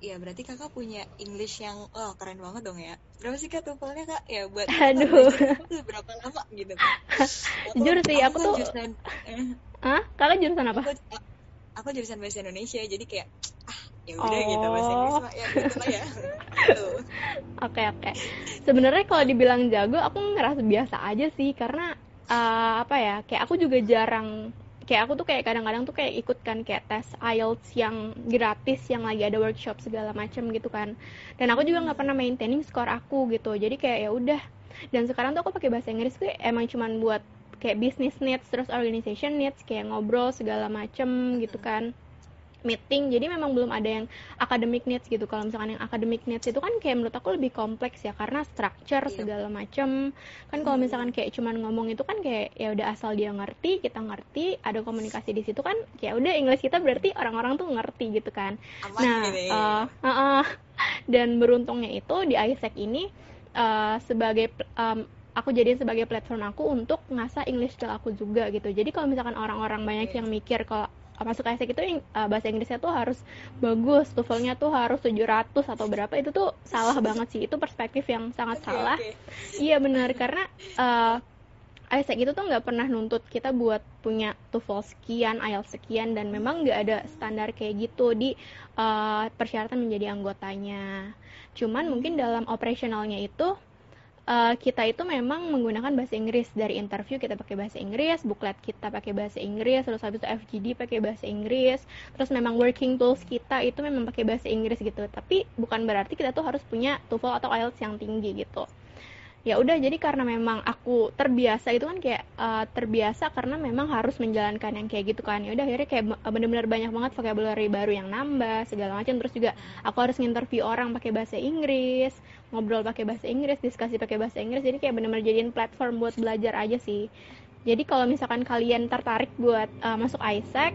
Speaker 1: ya berarti kakak punya English yang oh keren banget dong ya berapa sih kak tuvalnya kak ya buat
Speaker 2: aduh
Speaker 1: berapa lama gitu
Speaker 2: jujur sih aku, aku tuh jurusan, eh, ah kakak jurusan apa?
Speaker 1: Aku, aku jurusan bahasa Indonesia jadi kayak ah ya udah oh. gitu bahasa Inggris mah ya gitu lah ya.
Speaker 2: Gitu. oke oke. Sebenarnya kalau dibilang jago aku ngerasa biasa aja sih karena uh, apa ya kayak aku juga jarang kayak aku tuh kayak kadang-kadang tuh kayak ikut kan kayak tes IELTS yang gratis yang lagi ada workshop segala macem gitu kan. Dan aku juga nggak pernah maintaining skor aku gitu jadi kayak ya udah. Dan sekarang tuh aku pakai bahasa Inggris tuh emang cuman buat kayak business needs terus organization needs kayak ngobrol segala macem gitu kan. Meeting jadi memang belum ada yang academic needs gitu. Kalau misalkan yang academic needs itu kan kayak menurut aku lebih kompleks ya karena structure iya. segala macam kan kalau hmm. misalkan kayak cuman ngomong itu kan kayak ya udah asal dia ngerti kita ngerti ada komunikasi di situ kan kayak udah English kita berarti orang-orang tuh ngerti gitu kan. Aman nah uh, uh, uh, dan beruntungnya itu di ISEC ini uh, sebagai um, aku jadi sebagai platform aku untuk ngasah English skill aku juga gitu. Jadi kalau misalkan orang-orang banyak yang mikir kalau masuk ISEC itu uh, bahasa Inggrisnya tuh harus bagus, TOEFL-nya tuh harus 700 atau berapa itu tuh salah banget sih. Itu perspektif yang sangat okay, salah. Okay. Iya benar karena uh, ISEC itu tuh nggak pernah nuntut kita buat punya TOEFL sekian, IELTS sekian dan memang nggak ada standar kayak gitu di uh, persyaratan menjadi anggotanya. Cuman mungkin dalam operasionalnya itu uh, kita itu memang menggunakan bahasa Inggris. Dari interview kita pakai bahasa Inggris, buklet kita pakai bahasa Inggris, terus habis itu FGD pakai bahasa Inggris, terus memang working tools kita itu memang pakai bahasa Inggris gitu. Tapi bukan berarti kita tuh harus punya TOEFL atau IELTS yang tinggi gitu. Ya udah jadi karena memang aku terbiasa itu kan kayak uh, terbiasa karena memang harus menjalankan yang kayak gitu kan. Ya udah akhirnya kayak bener-bener banyak banget vocabulary baru yang nambah segala macam. Terus juga aku harus nginterview orang pakai bahasa Inggris ngobrol pakai bahasa Inggris diskusi pakai bahasa Inggris jadi kayak bener-bener jadiin platform buat belajar aja sih. Jadi kalau misalkan kalian tertarik buat uh, masuk ISEC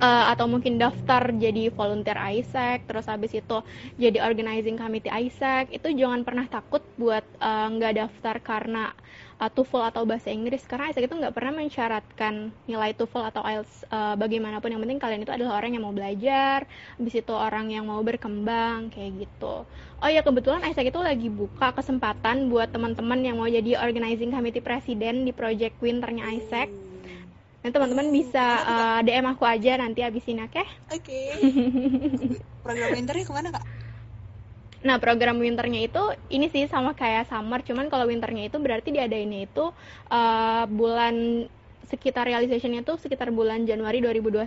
Speaker 2: uh, atau mungkin daftar jadi volunteer ISEC terus habis itu jadi organizing committee ISEC itu jangan pernah takut buat uh, nggak uh, daftar karena uh, TOEFL atau bahasa Inggris karena ISEC itu nggak pernah mensyaratkan nilai TOEFL atau IELTS uh, bagaimanapun yang penting kalian itu adalah orang yang mau belajar habis itu orang yang mau berkembang kayak gitu oh ya kebetulan ISEC itu lagi buka kesempatan buat teman-teman yang mau jadi organizing committee presiden di project winternya ISEC Nah, teman-teman bisa uh, DM aku aja nanti abis ini, oke? Okay?
Speaker 1: Oke. Okay. program winternya ke mana, Kak?
Speaker 2: Nah, program winternya itu ini sih sama kayak summer, cuman kalau winternya itu berarti diadainnya itu uh, bulan sekitar realizationnya itu sekitar bulan Januari 2021.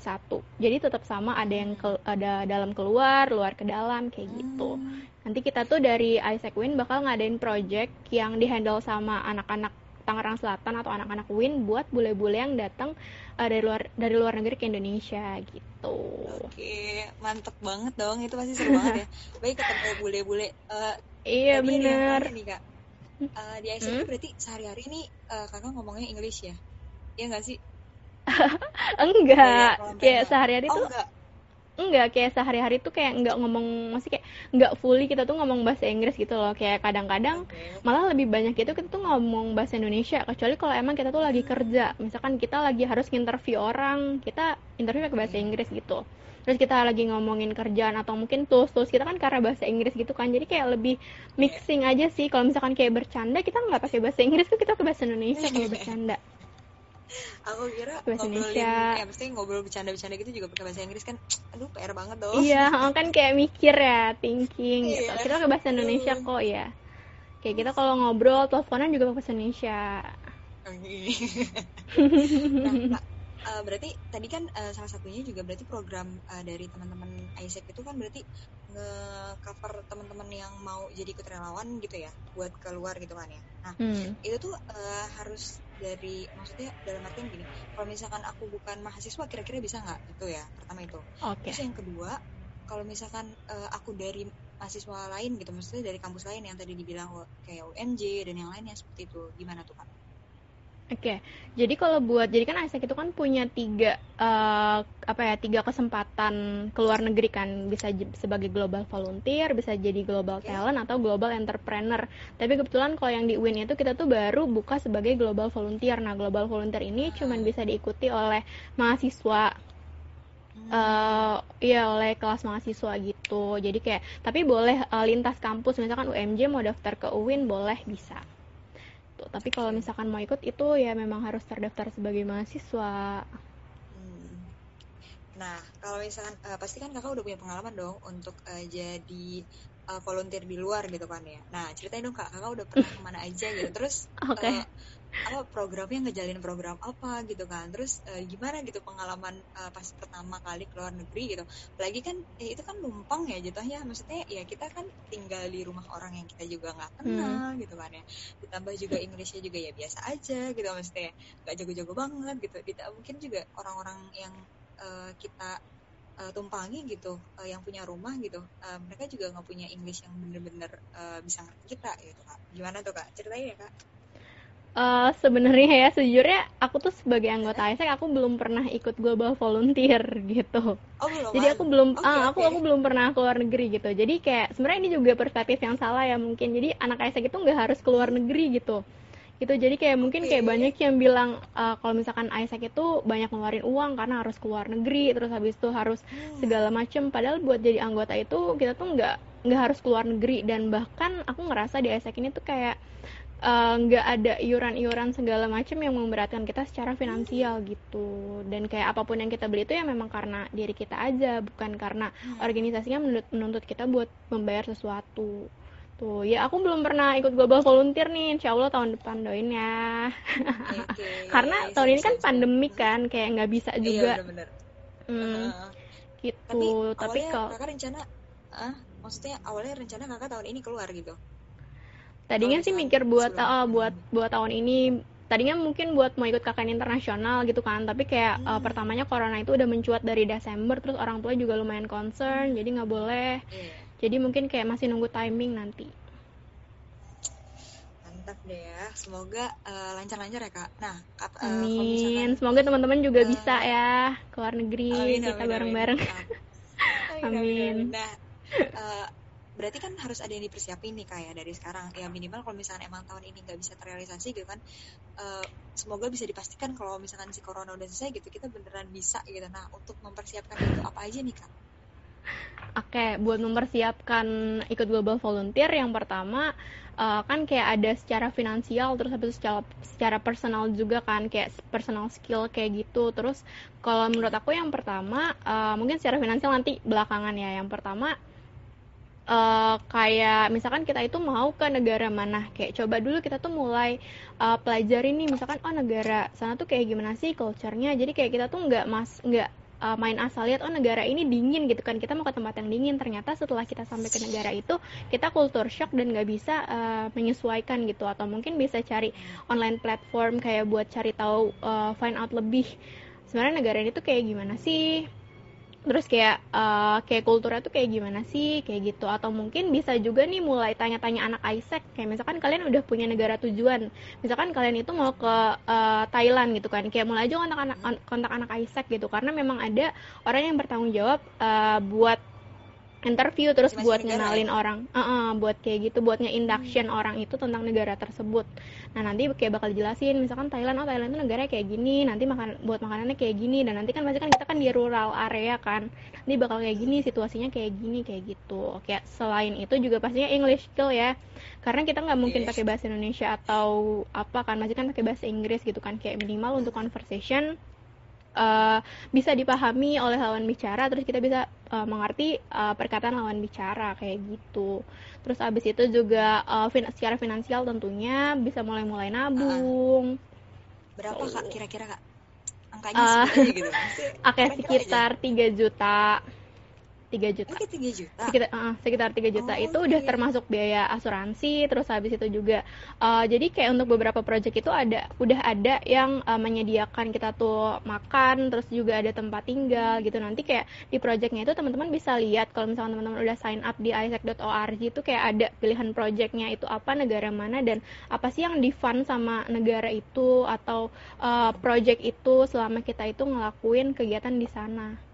Speaker 2: Jadi tetap sama ada yang ke, ada dalam keluar, luar ke dalam kayak gitu. Hmm. Nanti kita tuh dari Isaac Win bakal ngadain project yang dihandle sama anak-anak Tangerang Selatan atau anak-anak Win buat bule-bule yang datang uh, dari luar dari luar negeri ke Indonesia gitu.
Speaker 1: Oke, mantep banget dong. Itu pasti seru banget ya. Baik ketemu bule-bule. Uh,
Speaker 2: iya benar.
Speaker 1: Nih kak, uh, di ICU hmm? berarti sehari-hari ini uh, kakak ngomongnya English ya? Iya nggak sih?
Speaker 2: enggak, kayak sehari-hari oh, tuh enggak enggak kayak sehari-hari tuh kayak enggak ngomong masih kayak enggak fully kita tuh ngomong bahasa Inggris gitu loh. Kayak kadang-kadang okay. malah lebih banyak itu kita tuh ngomong bahasa Indonesia kecuali kalau emang kita tuh lagi kerja. Misalkan kita lagi harus interview orang kita interview pakai bahasa Inggris gitu. Terus kita lagi ngomongin kerjaan atau mungkin tools tools kita kan karena bahasa Inggris gitu kan. Jadi kayak lebih mixing aja sih. Kalau misalkan kayak bercanda kita nggak pakai bahasa Inggris tuh kita pakai bahasa Indonesia kalau bercanda
Speaker 1: aku kira bahasa Indonesia. ya pasti ngobrol bercanda-bercanda gitu juga pakai bahasa Inggris kan aduh PR banget dong.
Speaker 2: Iya kan kayak mikir ya thinking gitu. Iya. kita pakai bahasa Indonesia kok ya. Kayak kita kalau ngobrol teleponan juga pakai bahasa Indonesia.
Speaker 1: Nah, uh, berarti tadi kan uh, salah satunya juga berarti program uh, dari teman-teman Isaac itu kan berarti nge-cover teman-teman yang mau jadi ikut relawan gitu ya buat keluar gitu kan ya. Nah, hmm. itu tuh uh, harus dari maksudnya dalam artian gini kalau misalkan aku bukan mahasiswa kira-kira bisa nggak? Itu ya pertama itu. Okay. terus yang kedua kalau misalkan uh, aku dari mahasiswa lain gitu maksudnya dari kampus lain yang tadi dibilang kayak UMJ dan yang lainnya seperti itu gimana tuh kan
Speaker 2: Oke, okay. jadi kalau buat jadi kan Isaac itu kan punya tiga uh, apa ya tiga kesempatan keluar negeri kan bisa sebagai global volunteer, bisa jadi global okay. talent atau global entrepreneur. Tapi kebetulan kalau yang di UIN itu kita tuh baru buka sebagai global volunteer. Nah global volunteer ini cuma bisa diikuti oleh mahasiswa uh, ya oleh kelas mahasiswa gitu jadi kayak tapi boleh uh, lintas kampus misalkan UMJ mau daftar ke UIN boleh bisa gitu tapi kalau misalkan mau ikut itu ya memang harus terdaftar sebagai mahasiswa hmm.
Speaker 1: nah kalau misalkan uh, pasti kan kakak udah punya pengalaman dong untuk uh, jadi uh, volunteer di luar gitu kan ya nah ceritain dong kak kakak udah pernah ke mana aja gitu terus okay. uh, apa programnya ngejalin program apa gitu kan? Terus uh, gimana gitu pengalaman uh, pas pertama kali keluar negeri gitu? Apalagi kan eh, itu kan numpang ya jatuhnya. Maksudnya ya kita kan tinggal di rumah orang yang kita juga nggak kenal hmm. gitu kan ya. Ditambah juga Inggrisnya juga ya biasa aja gitu. Maksudnya nggak jago-jago banget gitu. Tidak mungkin juga orang-orang yang uh, kita uh, tumpangi gitu uh, yang punya rumah gitu uh, mereka juga nggak punya Inggris yang bener-bener uh, bisa ngerti kita gitu kak. Gimana tuh kak? Ceritain ya kak
Speaker 2: Uh, sebenarnya ya sejujurnya aku tuh sebagai anggota ISEC aku belum pernah ikut global volunteer gitu.
Speaker 1: Oh, belum
Speaker 2: jadi aku belum okay, ah, aku okay. aku belum pernah keluar negeri gitu. Jadi kayak sebenarnya ini juga perspektif yang salah ya mungkin. Jadi anak ISEC itu nggak harus keluar negeri gitu. Gitu. Jadi kayak mungkin kayak banyak yang bilang uh, kalau misalkan ISEC itu banyak ngeluarin uang karena harus keluar negeri terus habis itu harus hmm. segala macem padahal buat jadi anggota itu kita tuh nggak nggak harus keluar negeri dan bahkan aku ngerasa di ISEC ini tuh kayak nggak uh, ada iuran-iuran segala macam yang memberatkan kita secara finansial gitu. Dan kayak apa pun yang kita beli itu ya memang karena diri kita aja bukan karena hmm. organisasinya menuntut, menuntut kita buat membayar sesuatu. Tuh ya aku belum pernah ikut global volunteer nih. Insya Allah tahun depan doain ya. Okay, karena yeah, tahun ini kan pandemik kan kayak nggak bisa iya, juga. iya, bener -bener. Hmm, uh, gitu
Speaker 1: tapi, tapi kalau kakak rencana uh, maksudnya awalnya rencana kakak tahun ini keluar gitu
Speaker 2: tadinya sih mikir buat uh, buat buat tahun ini tadinya mungkin buat mau ikut KKN internasional gitu kan tapi kayak hmm. uh, pertamanya corona itu udah mencuat dari Desember terus orang tua juga lumayan concern jadi nggak boleh. Yeah. jadi mungkin kayak masih nunggu timing nanti.
Speaker 1: Mantap deh ya semoga uh, lancar-lancar ya kak. Nah
Speaker 2: kak, uh, amin. misalkan, semoga teman-teman juga uh, bisa ya ke luar negeri amin, kita bareng-bareng.
Speaker 1: Amin, amin. amin. nah uh, berarti kan harus ada yang dipersiapin nih kayak dari sekarang ya minimal kalau misalkan emang tahun ini nggak bisa terrealisasi gitu kan uh, semoga bisa dipastikan kalau misalkan si corona udah selesai gitu kita beneran bisa gitu nah untuk mempersiapkan itu apa aja nih kak
Speaker 2: Oke, buat mempersiapkan ikut global volunteer yang pertama uh, kan kayak ada secara finansial terus habis secara secara personal juga kan kayak personal skill kayak gitu. Terus kalau menurut aku yang pertama uh, mungkin secara finansial nanti belakangan ya. Yang pertama uh, kayak misalkan kita itu mau ke negara mana kayak coba dulu kita tuh mulai uh, pelajari nih misalkan oh negara sana tuh kayak gimana sih culture-nya? Jadi kayak kita tuh nggak mas nggak uh, main asal lihat oh negara ini dingin gitu kan. Kita mau ke tempat yang dingin. Ternyata setelah kita sampai ke negara itu kita kultur shock dan nggak bisa uh, menyesuaikan gitu. Atau mungkin bisa cari online platform kayak buat cari tahu uh, find out lebih sebenarnya negara ini tuh kayak gimana sih terus kayak uh, kayak kulturnya tuh kayak gimana sih? Kayak gitu. Atau mungkin bisa juga nih mulai tanya-tanya anak Isaac. Kayak misalkan kalian udah punya negara tujuan. Misalkan kalian itu mau ke uh, Thailand gitu kan. Kayak mulai aja kontak anak kontak anak Isaac gitu. Karena memang ada orang yang bertanggung jawab uh, buat interview terus Masih buat ngenalin ya? orang uh -uh, buat kayak gitu buat nge-induction hmm. orang itu tentang negara tersebut nah nanti kayak bakal dijelasin misalkan Thailand oh Thailand itu negara kayak gini nanti makan buat makanannya kayak gini dan nanti kan pasti kan kita kan di rural area kan nanti bakal kayak gini situasinya kayak gini kayak gitu kayak selain itu juga pastinya English skill ya karena kita nggak mungkin pakai bahasa Indonesia atau apa kan masih kan pakai bahasa Inggris gitu kan kayak minimal untuk conversation uh, bisa dipahami oleh lawan bicara terus kita bisa uh, mengerti uh, perkataan lawan bicara kayak gitu. Terus abis itu juga uh, fin secara finansial tentunya bisa mulai-mulai nabung.
Speaker 1: Berapa kak kira-kira kak? Angkanya uh, gitu
Speaker 2: oke okay, sekitar tiga juta 3 juta.
Speaker 1: Oke, 3 juta.
Speaker 2: Sekitar uh, sekitar 3 juta oh, itu okay. udah termasuk biaya asuransi, terus habis itu juga uh, jadi kayak untuk beberapa project itu ada udah ada yang uh, menyediakan kita tuh makan, terus juga ada tempat tinggal gitu. Nanti kayak di projectnya itu teman-teman bisa lihat kalau misalnya teman-teman udah sign up di isaac.org itu kayak ada pilihan projectnya itu apa negara mana dan apa sih yang di fund sama negara itu atau uh, project itu selama kita itu ngelakuin kegiatan di sana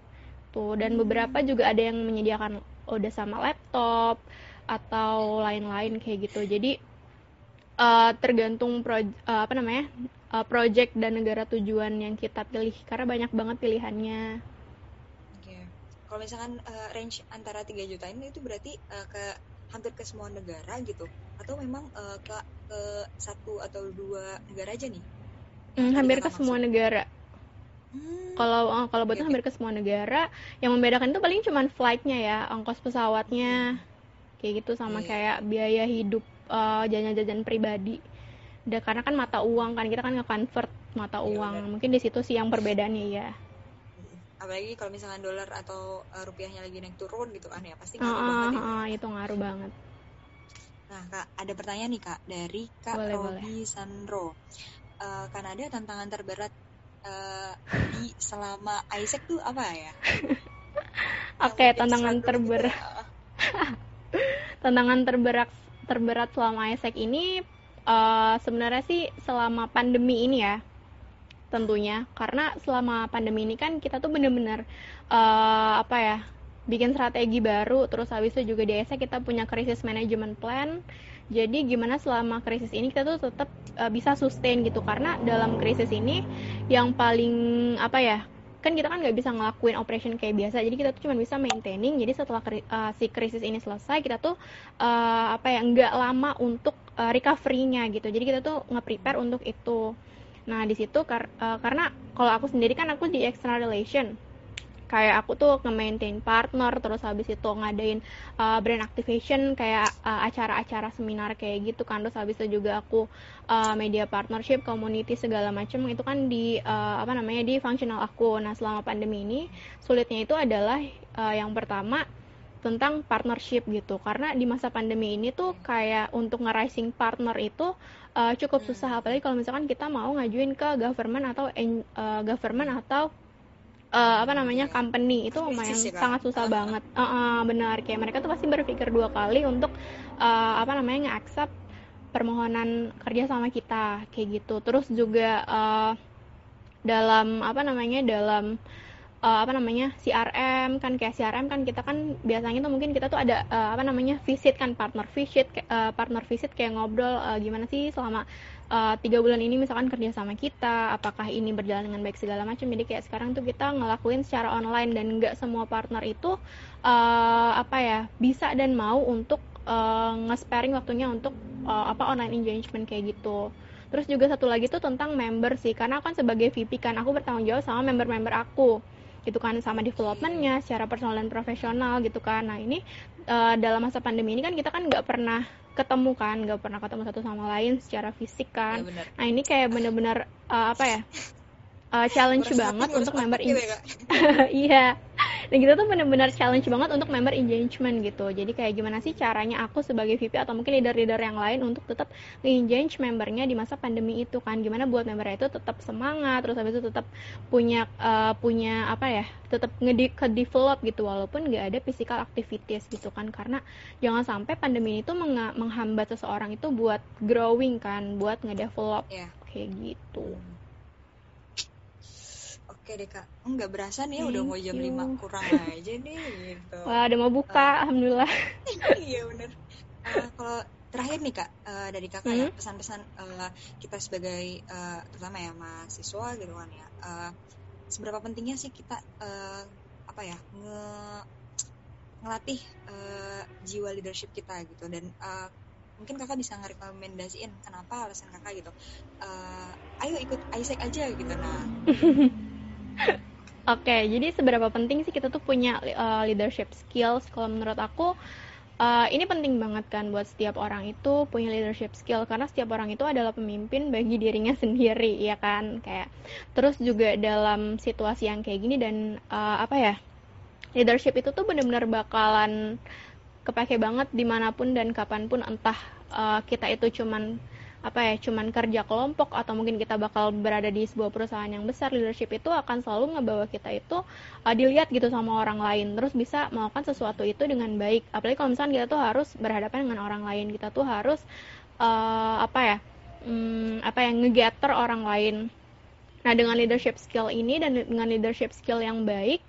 Speaker 2: gitu. Dan beberapa juga ada yang menyediakan udah sama laptop atau lain-lain kayak gitu. Jadi uh, tergantung pro, uh, apa namanya uh, project dan negara tujuan yang kita pilih. Karena banyak banget pilihannya.
Speaker 1: Kalau misalkan uh, range antara 3 juta ini itu berarti uh, ke hampir ke semua negara gitu? Atau memang uh, ke ke satu atau dua negara aja nih?
Speaker 2: Hmm, hampir ke semua negara kalau uh, kalau buat okay. hampir ke semua negara, yang membedakan itu paling cuma flightnya ya, ongkos pesawatnya, kayak gitu sama yeah. kayak biaya hidup uh, jajan-jajan pribadi. Udah karena kan mata uang kan kita kan nge-convert mata yeah, uang. Bener. Mungkin di situ sih yang perbedaannya ya.
Speaker 1: Apalagi kalau misalkan dolar atau uh, rupiahnya lagi naik turun gitu kan ya pasti ngaruh uh, banget.
Speaker 2: Ya, uh, itu ngaruh banget.
Speaker 1: Nah kak ada pertanyaan nih kak dari kak boleh, Robi boleh. Sandro. Uh, kan ada tantangan terberat uh, di selama Isaac tuh apa ya?
Speaker 2: Oke, okay, tantangan terberat. Gitu tantangan terberat terberat selama Isaac ini uh, sebenarnya sih selama pandemi ini ya tentunya karena selama pandemi ini kan kita tuh bener-bener uh, apa ya bikin strategi baru terus habis itu juga di Isaac kita punya krisis management plan jadi gimana selama krisis ini kita tuh tetap uh, bisa sustain gitu. Karena dalam krisis ini yang paling apa ya kan kita kan nggak bisa ngelakuin operation kayak biasa. Jadi kita tuh cuma bisa maintaining. Jadi setelah uh, si krisis ini selesai kita tuh uh, apa ya nggak lama untuk uh, recovery-nya gitu. Jadi kita tuh nge-prepare untuk itu. Nah di situ kar uh, karena kalau aku sendiri kan aku di external relation kayak aku tuh nge-maintain partner terus habis itu ngadain uh, brand activation kayak uh, acara-acara seminar kayak gitu kan. Terus habis itu juga aku uh, media partnership community segala macam itu kan di uh, apa namanya di functional aku. Nah selama pandemi ini sulitnya itu adalah uh, yang pertama tentang partnership gitu. Karena di masa pandemi ini tuh kayak untuk nge-rising partner itu uh, cukup susah. Apalagi kalau misalkan kita mau ngajuin ke government atau uh, government atau uh, apa namanya company itu lumayan ya, sangat susah uh. banget. Uh, uh, benar. Kayak mereka tuh pasti berpikir dua kali untuk uh, apa namanya nge-accept permohonan kerja sama kita kayak gitu. Terus juga uh, dalam apa namanya dalam uh, apa namanya CRM kan kayak CRM kan kita kan biasanya tuh mungkin kita tuh ada uh, apa namanya visit kan partner visit uh, partner visit kayak ngobrol uh, gimana sih selama tiga uh, bulan ini misalkan kerja sama kita apakah ini berjalan dengan baik segala macam. Jadi kayak sekarang tuh kita ngelakuin secara online dan nggak semua partner itu uh, apa ya bisa dan mau untuk uh, nge-sparing waktunya untuk uh, apa online engagement kayak gitu. Terus juga satu lagi tuh tentang member sih, karena aku kan sebagai VP kan aku bertanggung jawab sama member-member aku. Gitu kan sama developmentnya secara personal dan profesional gitu kan. Nah ini uh, dalam masa pandemi ini kan kita kan nggak pernah ketemu kan nggak pernah ketemu satu sama lain secara fisik kan. Ya, nah ini kayak bener-bener uh, apa ya uh, challenge banget untuk member ini ya, iya dan kita tuh benar-benar challenge banget untuk member engagement gitu. Jadi kayak gimana sih caranya aku sebagai VP atau mungkin leader-leader yang lain untuk tetap engage membernya di masa pandemi itu kan. Gimana buat member itu tetap semangat terus habis itu tetap punya uh, punya apa ya tetap nge develop gitu. Walaupun nggak ada physical activities gitu kan. Karena jangan sampai pandemi itu menghambat seseorang itu buat growing kan buat ngedevelop yeah. kayak gitu
Speaker 1: Oke deh kak, nggak berasa nih udah mau jam lima 5 kurang aja nih gitu.
Speaker 2: Wah udah mau buka, uh, alhamdulillah.
Speaker 1: iya bener. Uh, kalau terakhir nih kak uh, dari kakak ya, hmm? ya pesan-pesan uh, kita sebagai uh, terutama ya mahasiswa gitu kan ya. Uh, seberapa pentingnya sih kita uh, apa ya nge ngelatih uh, jiwa leadership kita gitu dan uh, mungkin kakak bisa ngerekomendasiin kenapa alasan kakak gitu uh, ayo ikut Isaac aja gitu nah
Speaker 2: Oke, okay, jadi seberapa penting sih kita tuh punya uh, leadership skills? Kalau menurut aku, uh, ini penting banget kan buat setiap orang itu punya leadership skill karena setiap orang itu adalah pemimpin bagi dirinya sendiri, ya kan? Kayak terus juga dalam situasi yang kayak gini dan uh, apa ya, leadership itu tuh benar-benar bakalan kepake banget di mana pun dan kapan pun entah uh, kita itu cuman apa ya cuman kerja kelompok atau mungkin kita bakal berada di sebuah perusahaan yang besar leadership itu akan selalu ngebawa kita itu uh, dilihat gitu sama orang lain. Terus bisa melakukan sesuatu itu dengan baik. Apalagi kalau misalnya kita tuh harus berhadapan dengan orang lain. Kita tuh harus uh, apa ya um, apa yang ngegatter orang lain. Nah dengan leadership skill ini dan dengan leadership skill yang baik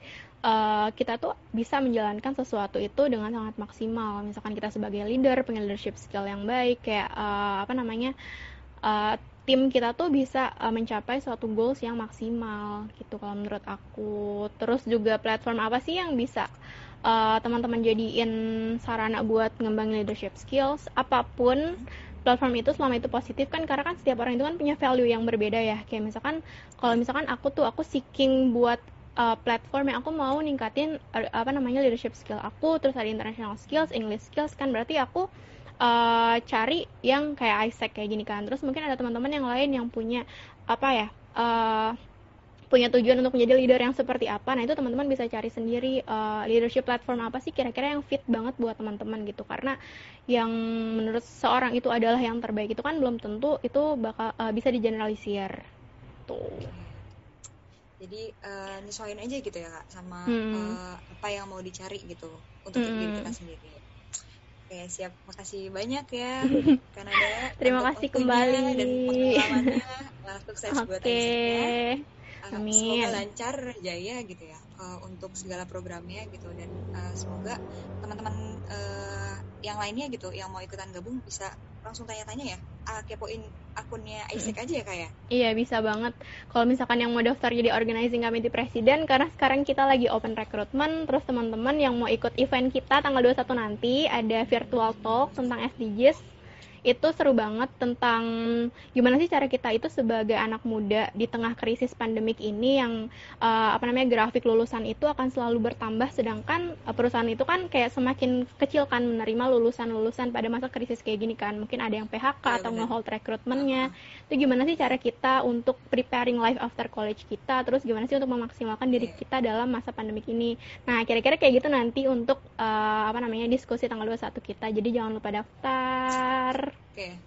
Speaker 2: uh, kita tuh bisa menjalankan sesuatu itu dengan sangat maksimal. Misalkan kita sebagai leader punya leadership skill yang baik, kayak uh, apa namanya uh, tim kita tuh bisa uh, mencapai suatu goals yang maksimal gitu kalau menurut aku. Terus juga platform apa sih yang bisa uh, teman-teman jadiin sarana buat ngembangin leadership skills apa pun platform itu selama itu positif kan karena kan setiap orang itu kan punya value yang berbeda ya kayak misalkan kalau misalkan aku tuh aku seeking buat uh, platform yang aku mau ningkatin uh, apa namanya leadership skill aku terus ada international skills English skills kan berarti aku uh, cari yang kayak Isaac kayak gini kan. Terus mungkin ada teman-teman yang lain yang punya apa ya uh, punya tujuan untuk menjadi leader yang seperti apa. Nah itu teman-teman bisa cari sendiri uh, leadership platform apa sih kira-kira yang fit banget buat teman-teman gitu. Karena yang menurut seorang itu adalah yang terbaik itu kan belum tentu itu bakal uh, bisa digeneralisir. Tuh
Speaker 1: jadi uh, nyesuaiin aja gitu ya kak sama hmm. uh, apa yang mau dicari gitu untuk hmm. diri kita sendiri oke siap makasih banyak ya Kanada
Speaker 2: terima kasih kembali
Speaker 1: dan pengalamannya sukses okay. buat uh, Amin. semoga lancar jaya gitu ya uh, untuk segala programnya gitu dan uh, semoga teman-teman uh, yang lainnya gitu yang mau ikutan gabung bisa langsung tanya-tanya ya. Uh, kepoin akunnya Isaac aja ya kak ya?
Speaker 2: Iya bisa banget. Kalau misalkan yang mau daftar jadi organizing committee presiden karena sekarang kita lagi open recruitment terus teman-teman yang mau ikut event kita tanggal 21 nanti ada virtual talk tentang SDGs itu seru banget tentang gimana sih cara kita itu sebagai anak muda di tengah krisis pandemik ini yang uh, apa namanya grafik lulusan itu akan selalu bertambah sedangkan uh, perusahaan itu kan kayak semakin kecil kan menerima lulusan-lulusan pada masa krisis kayak gini kan mungkin ada yang PHK ya, atau nge-hold rekrutmennya uh-huh. itu gimana sih cara kita untuk preparing life after college kita terus gimana sih untuk memaksimalkan diri yeah. kita dalam masa pandemik ini nah kira-kira kayak gitu nanti untuk uh, apa namanya diskusi tanggal 21 kita jadi jangan lupa daftar.
Speaker 1: Okay.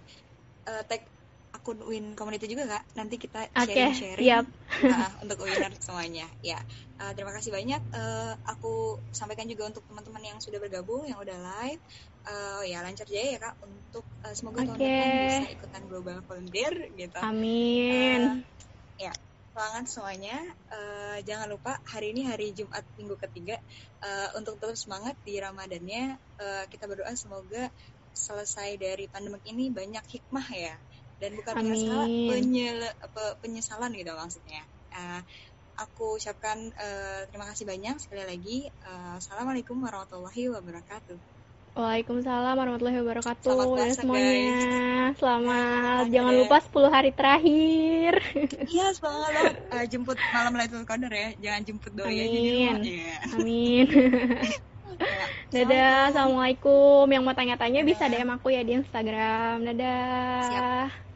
Speaker 1: Uh, tag akun Win Community juga kak. Nanti kita sharing-sharing okay, yep. uh, untuk winner semuanya. Ya. Uh, terima kasih banyak. Uh, aku sampaikan juga untuk teman-teman yang sudah bergabung, yang udah live. Uh, ya lancar jaya ya kak untuk uh, semoga
Speaker 2: Oke.
Speaker 1: tahun depan bisa ikutan global volunteer gitu
Speaker 2: Amin.
Speaker 1: Uh, ya semangat semuanya Uh, jangan lupa hari ini hari Jumat minggu ketiga Uh, untuk tetap semangat di Ramadannya uh, kita berdoa semoga selesai dari pandemik ini banyak hikmah ya dan bukan
Speaker 2: Amin.
Speaker 1: penyesalan penyesalan gitu maksudnya Uh, aku ucapkan uh, terima kasih banyak sekali lagi Uh, assalamualaikum warahmatullahi wabarakatuh
Speaker 2: Waalaikumsalam warahmatullahi wabarakatuh
Speaker 1: Selamat puasa,
Speaker 2: semuanya. Selamat.
Speaker 1: Selamat
Speaker 2: Jangan
Speaker 1: ya.
Speaker 2: lupa 10 hari terakhir.
Speaker 1: Iya, semangat banget. Eh, jemput malam Lailatul Qadar ya. Jangan jemput rumah.
Speaker 2: Amin.
Speaker 1: Iya.
Speaker 2: Amin. Dadah, assalamualaikum. Yang mau tanya-tanya bisa. DM aku ya di Instagram. Dadah.
Speaker 1: Siap.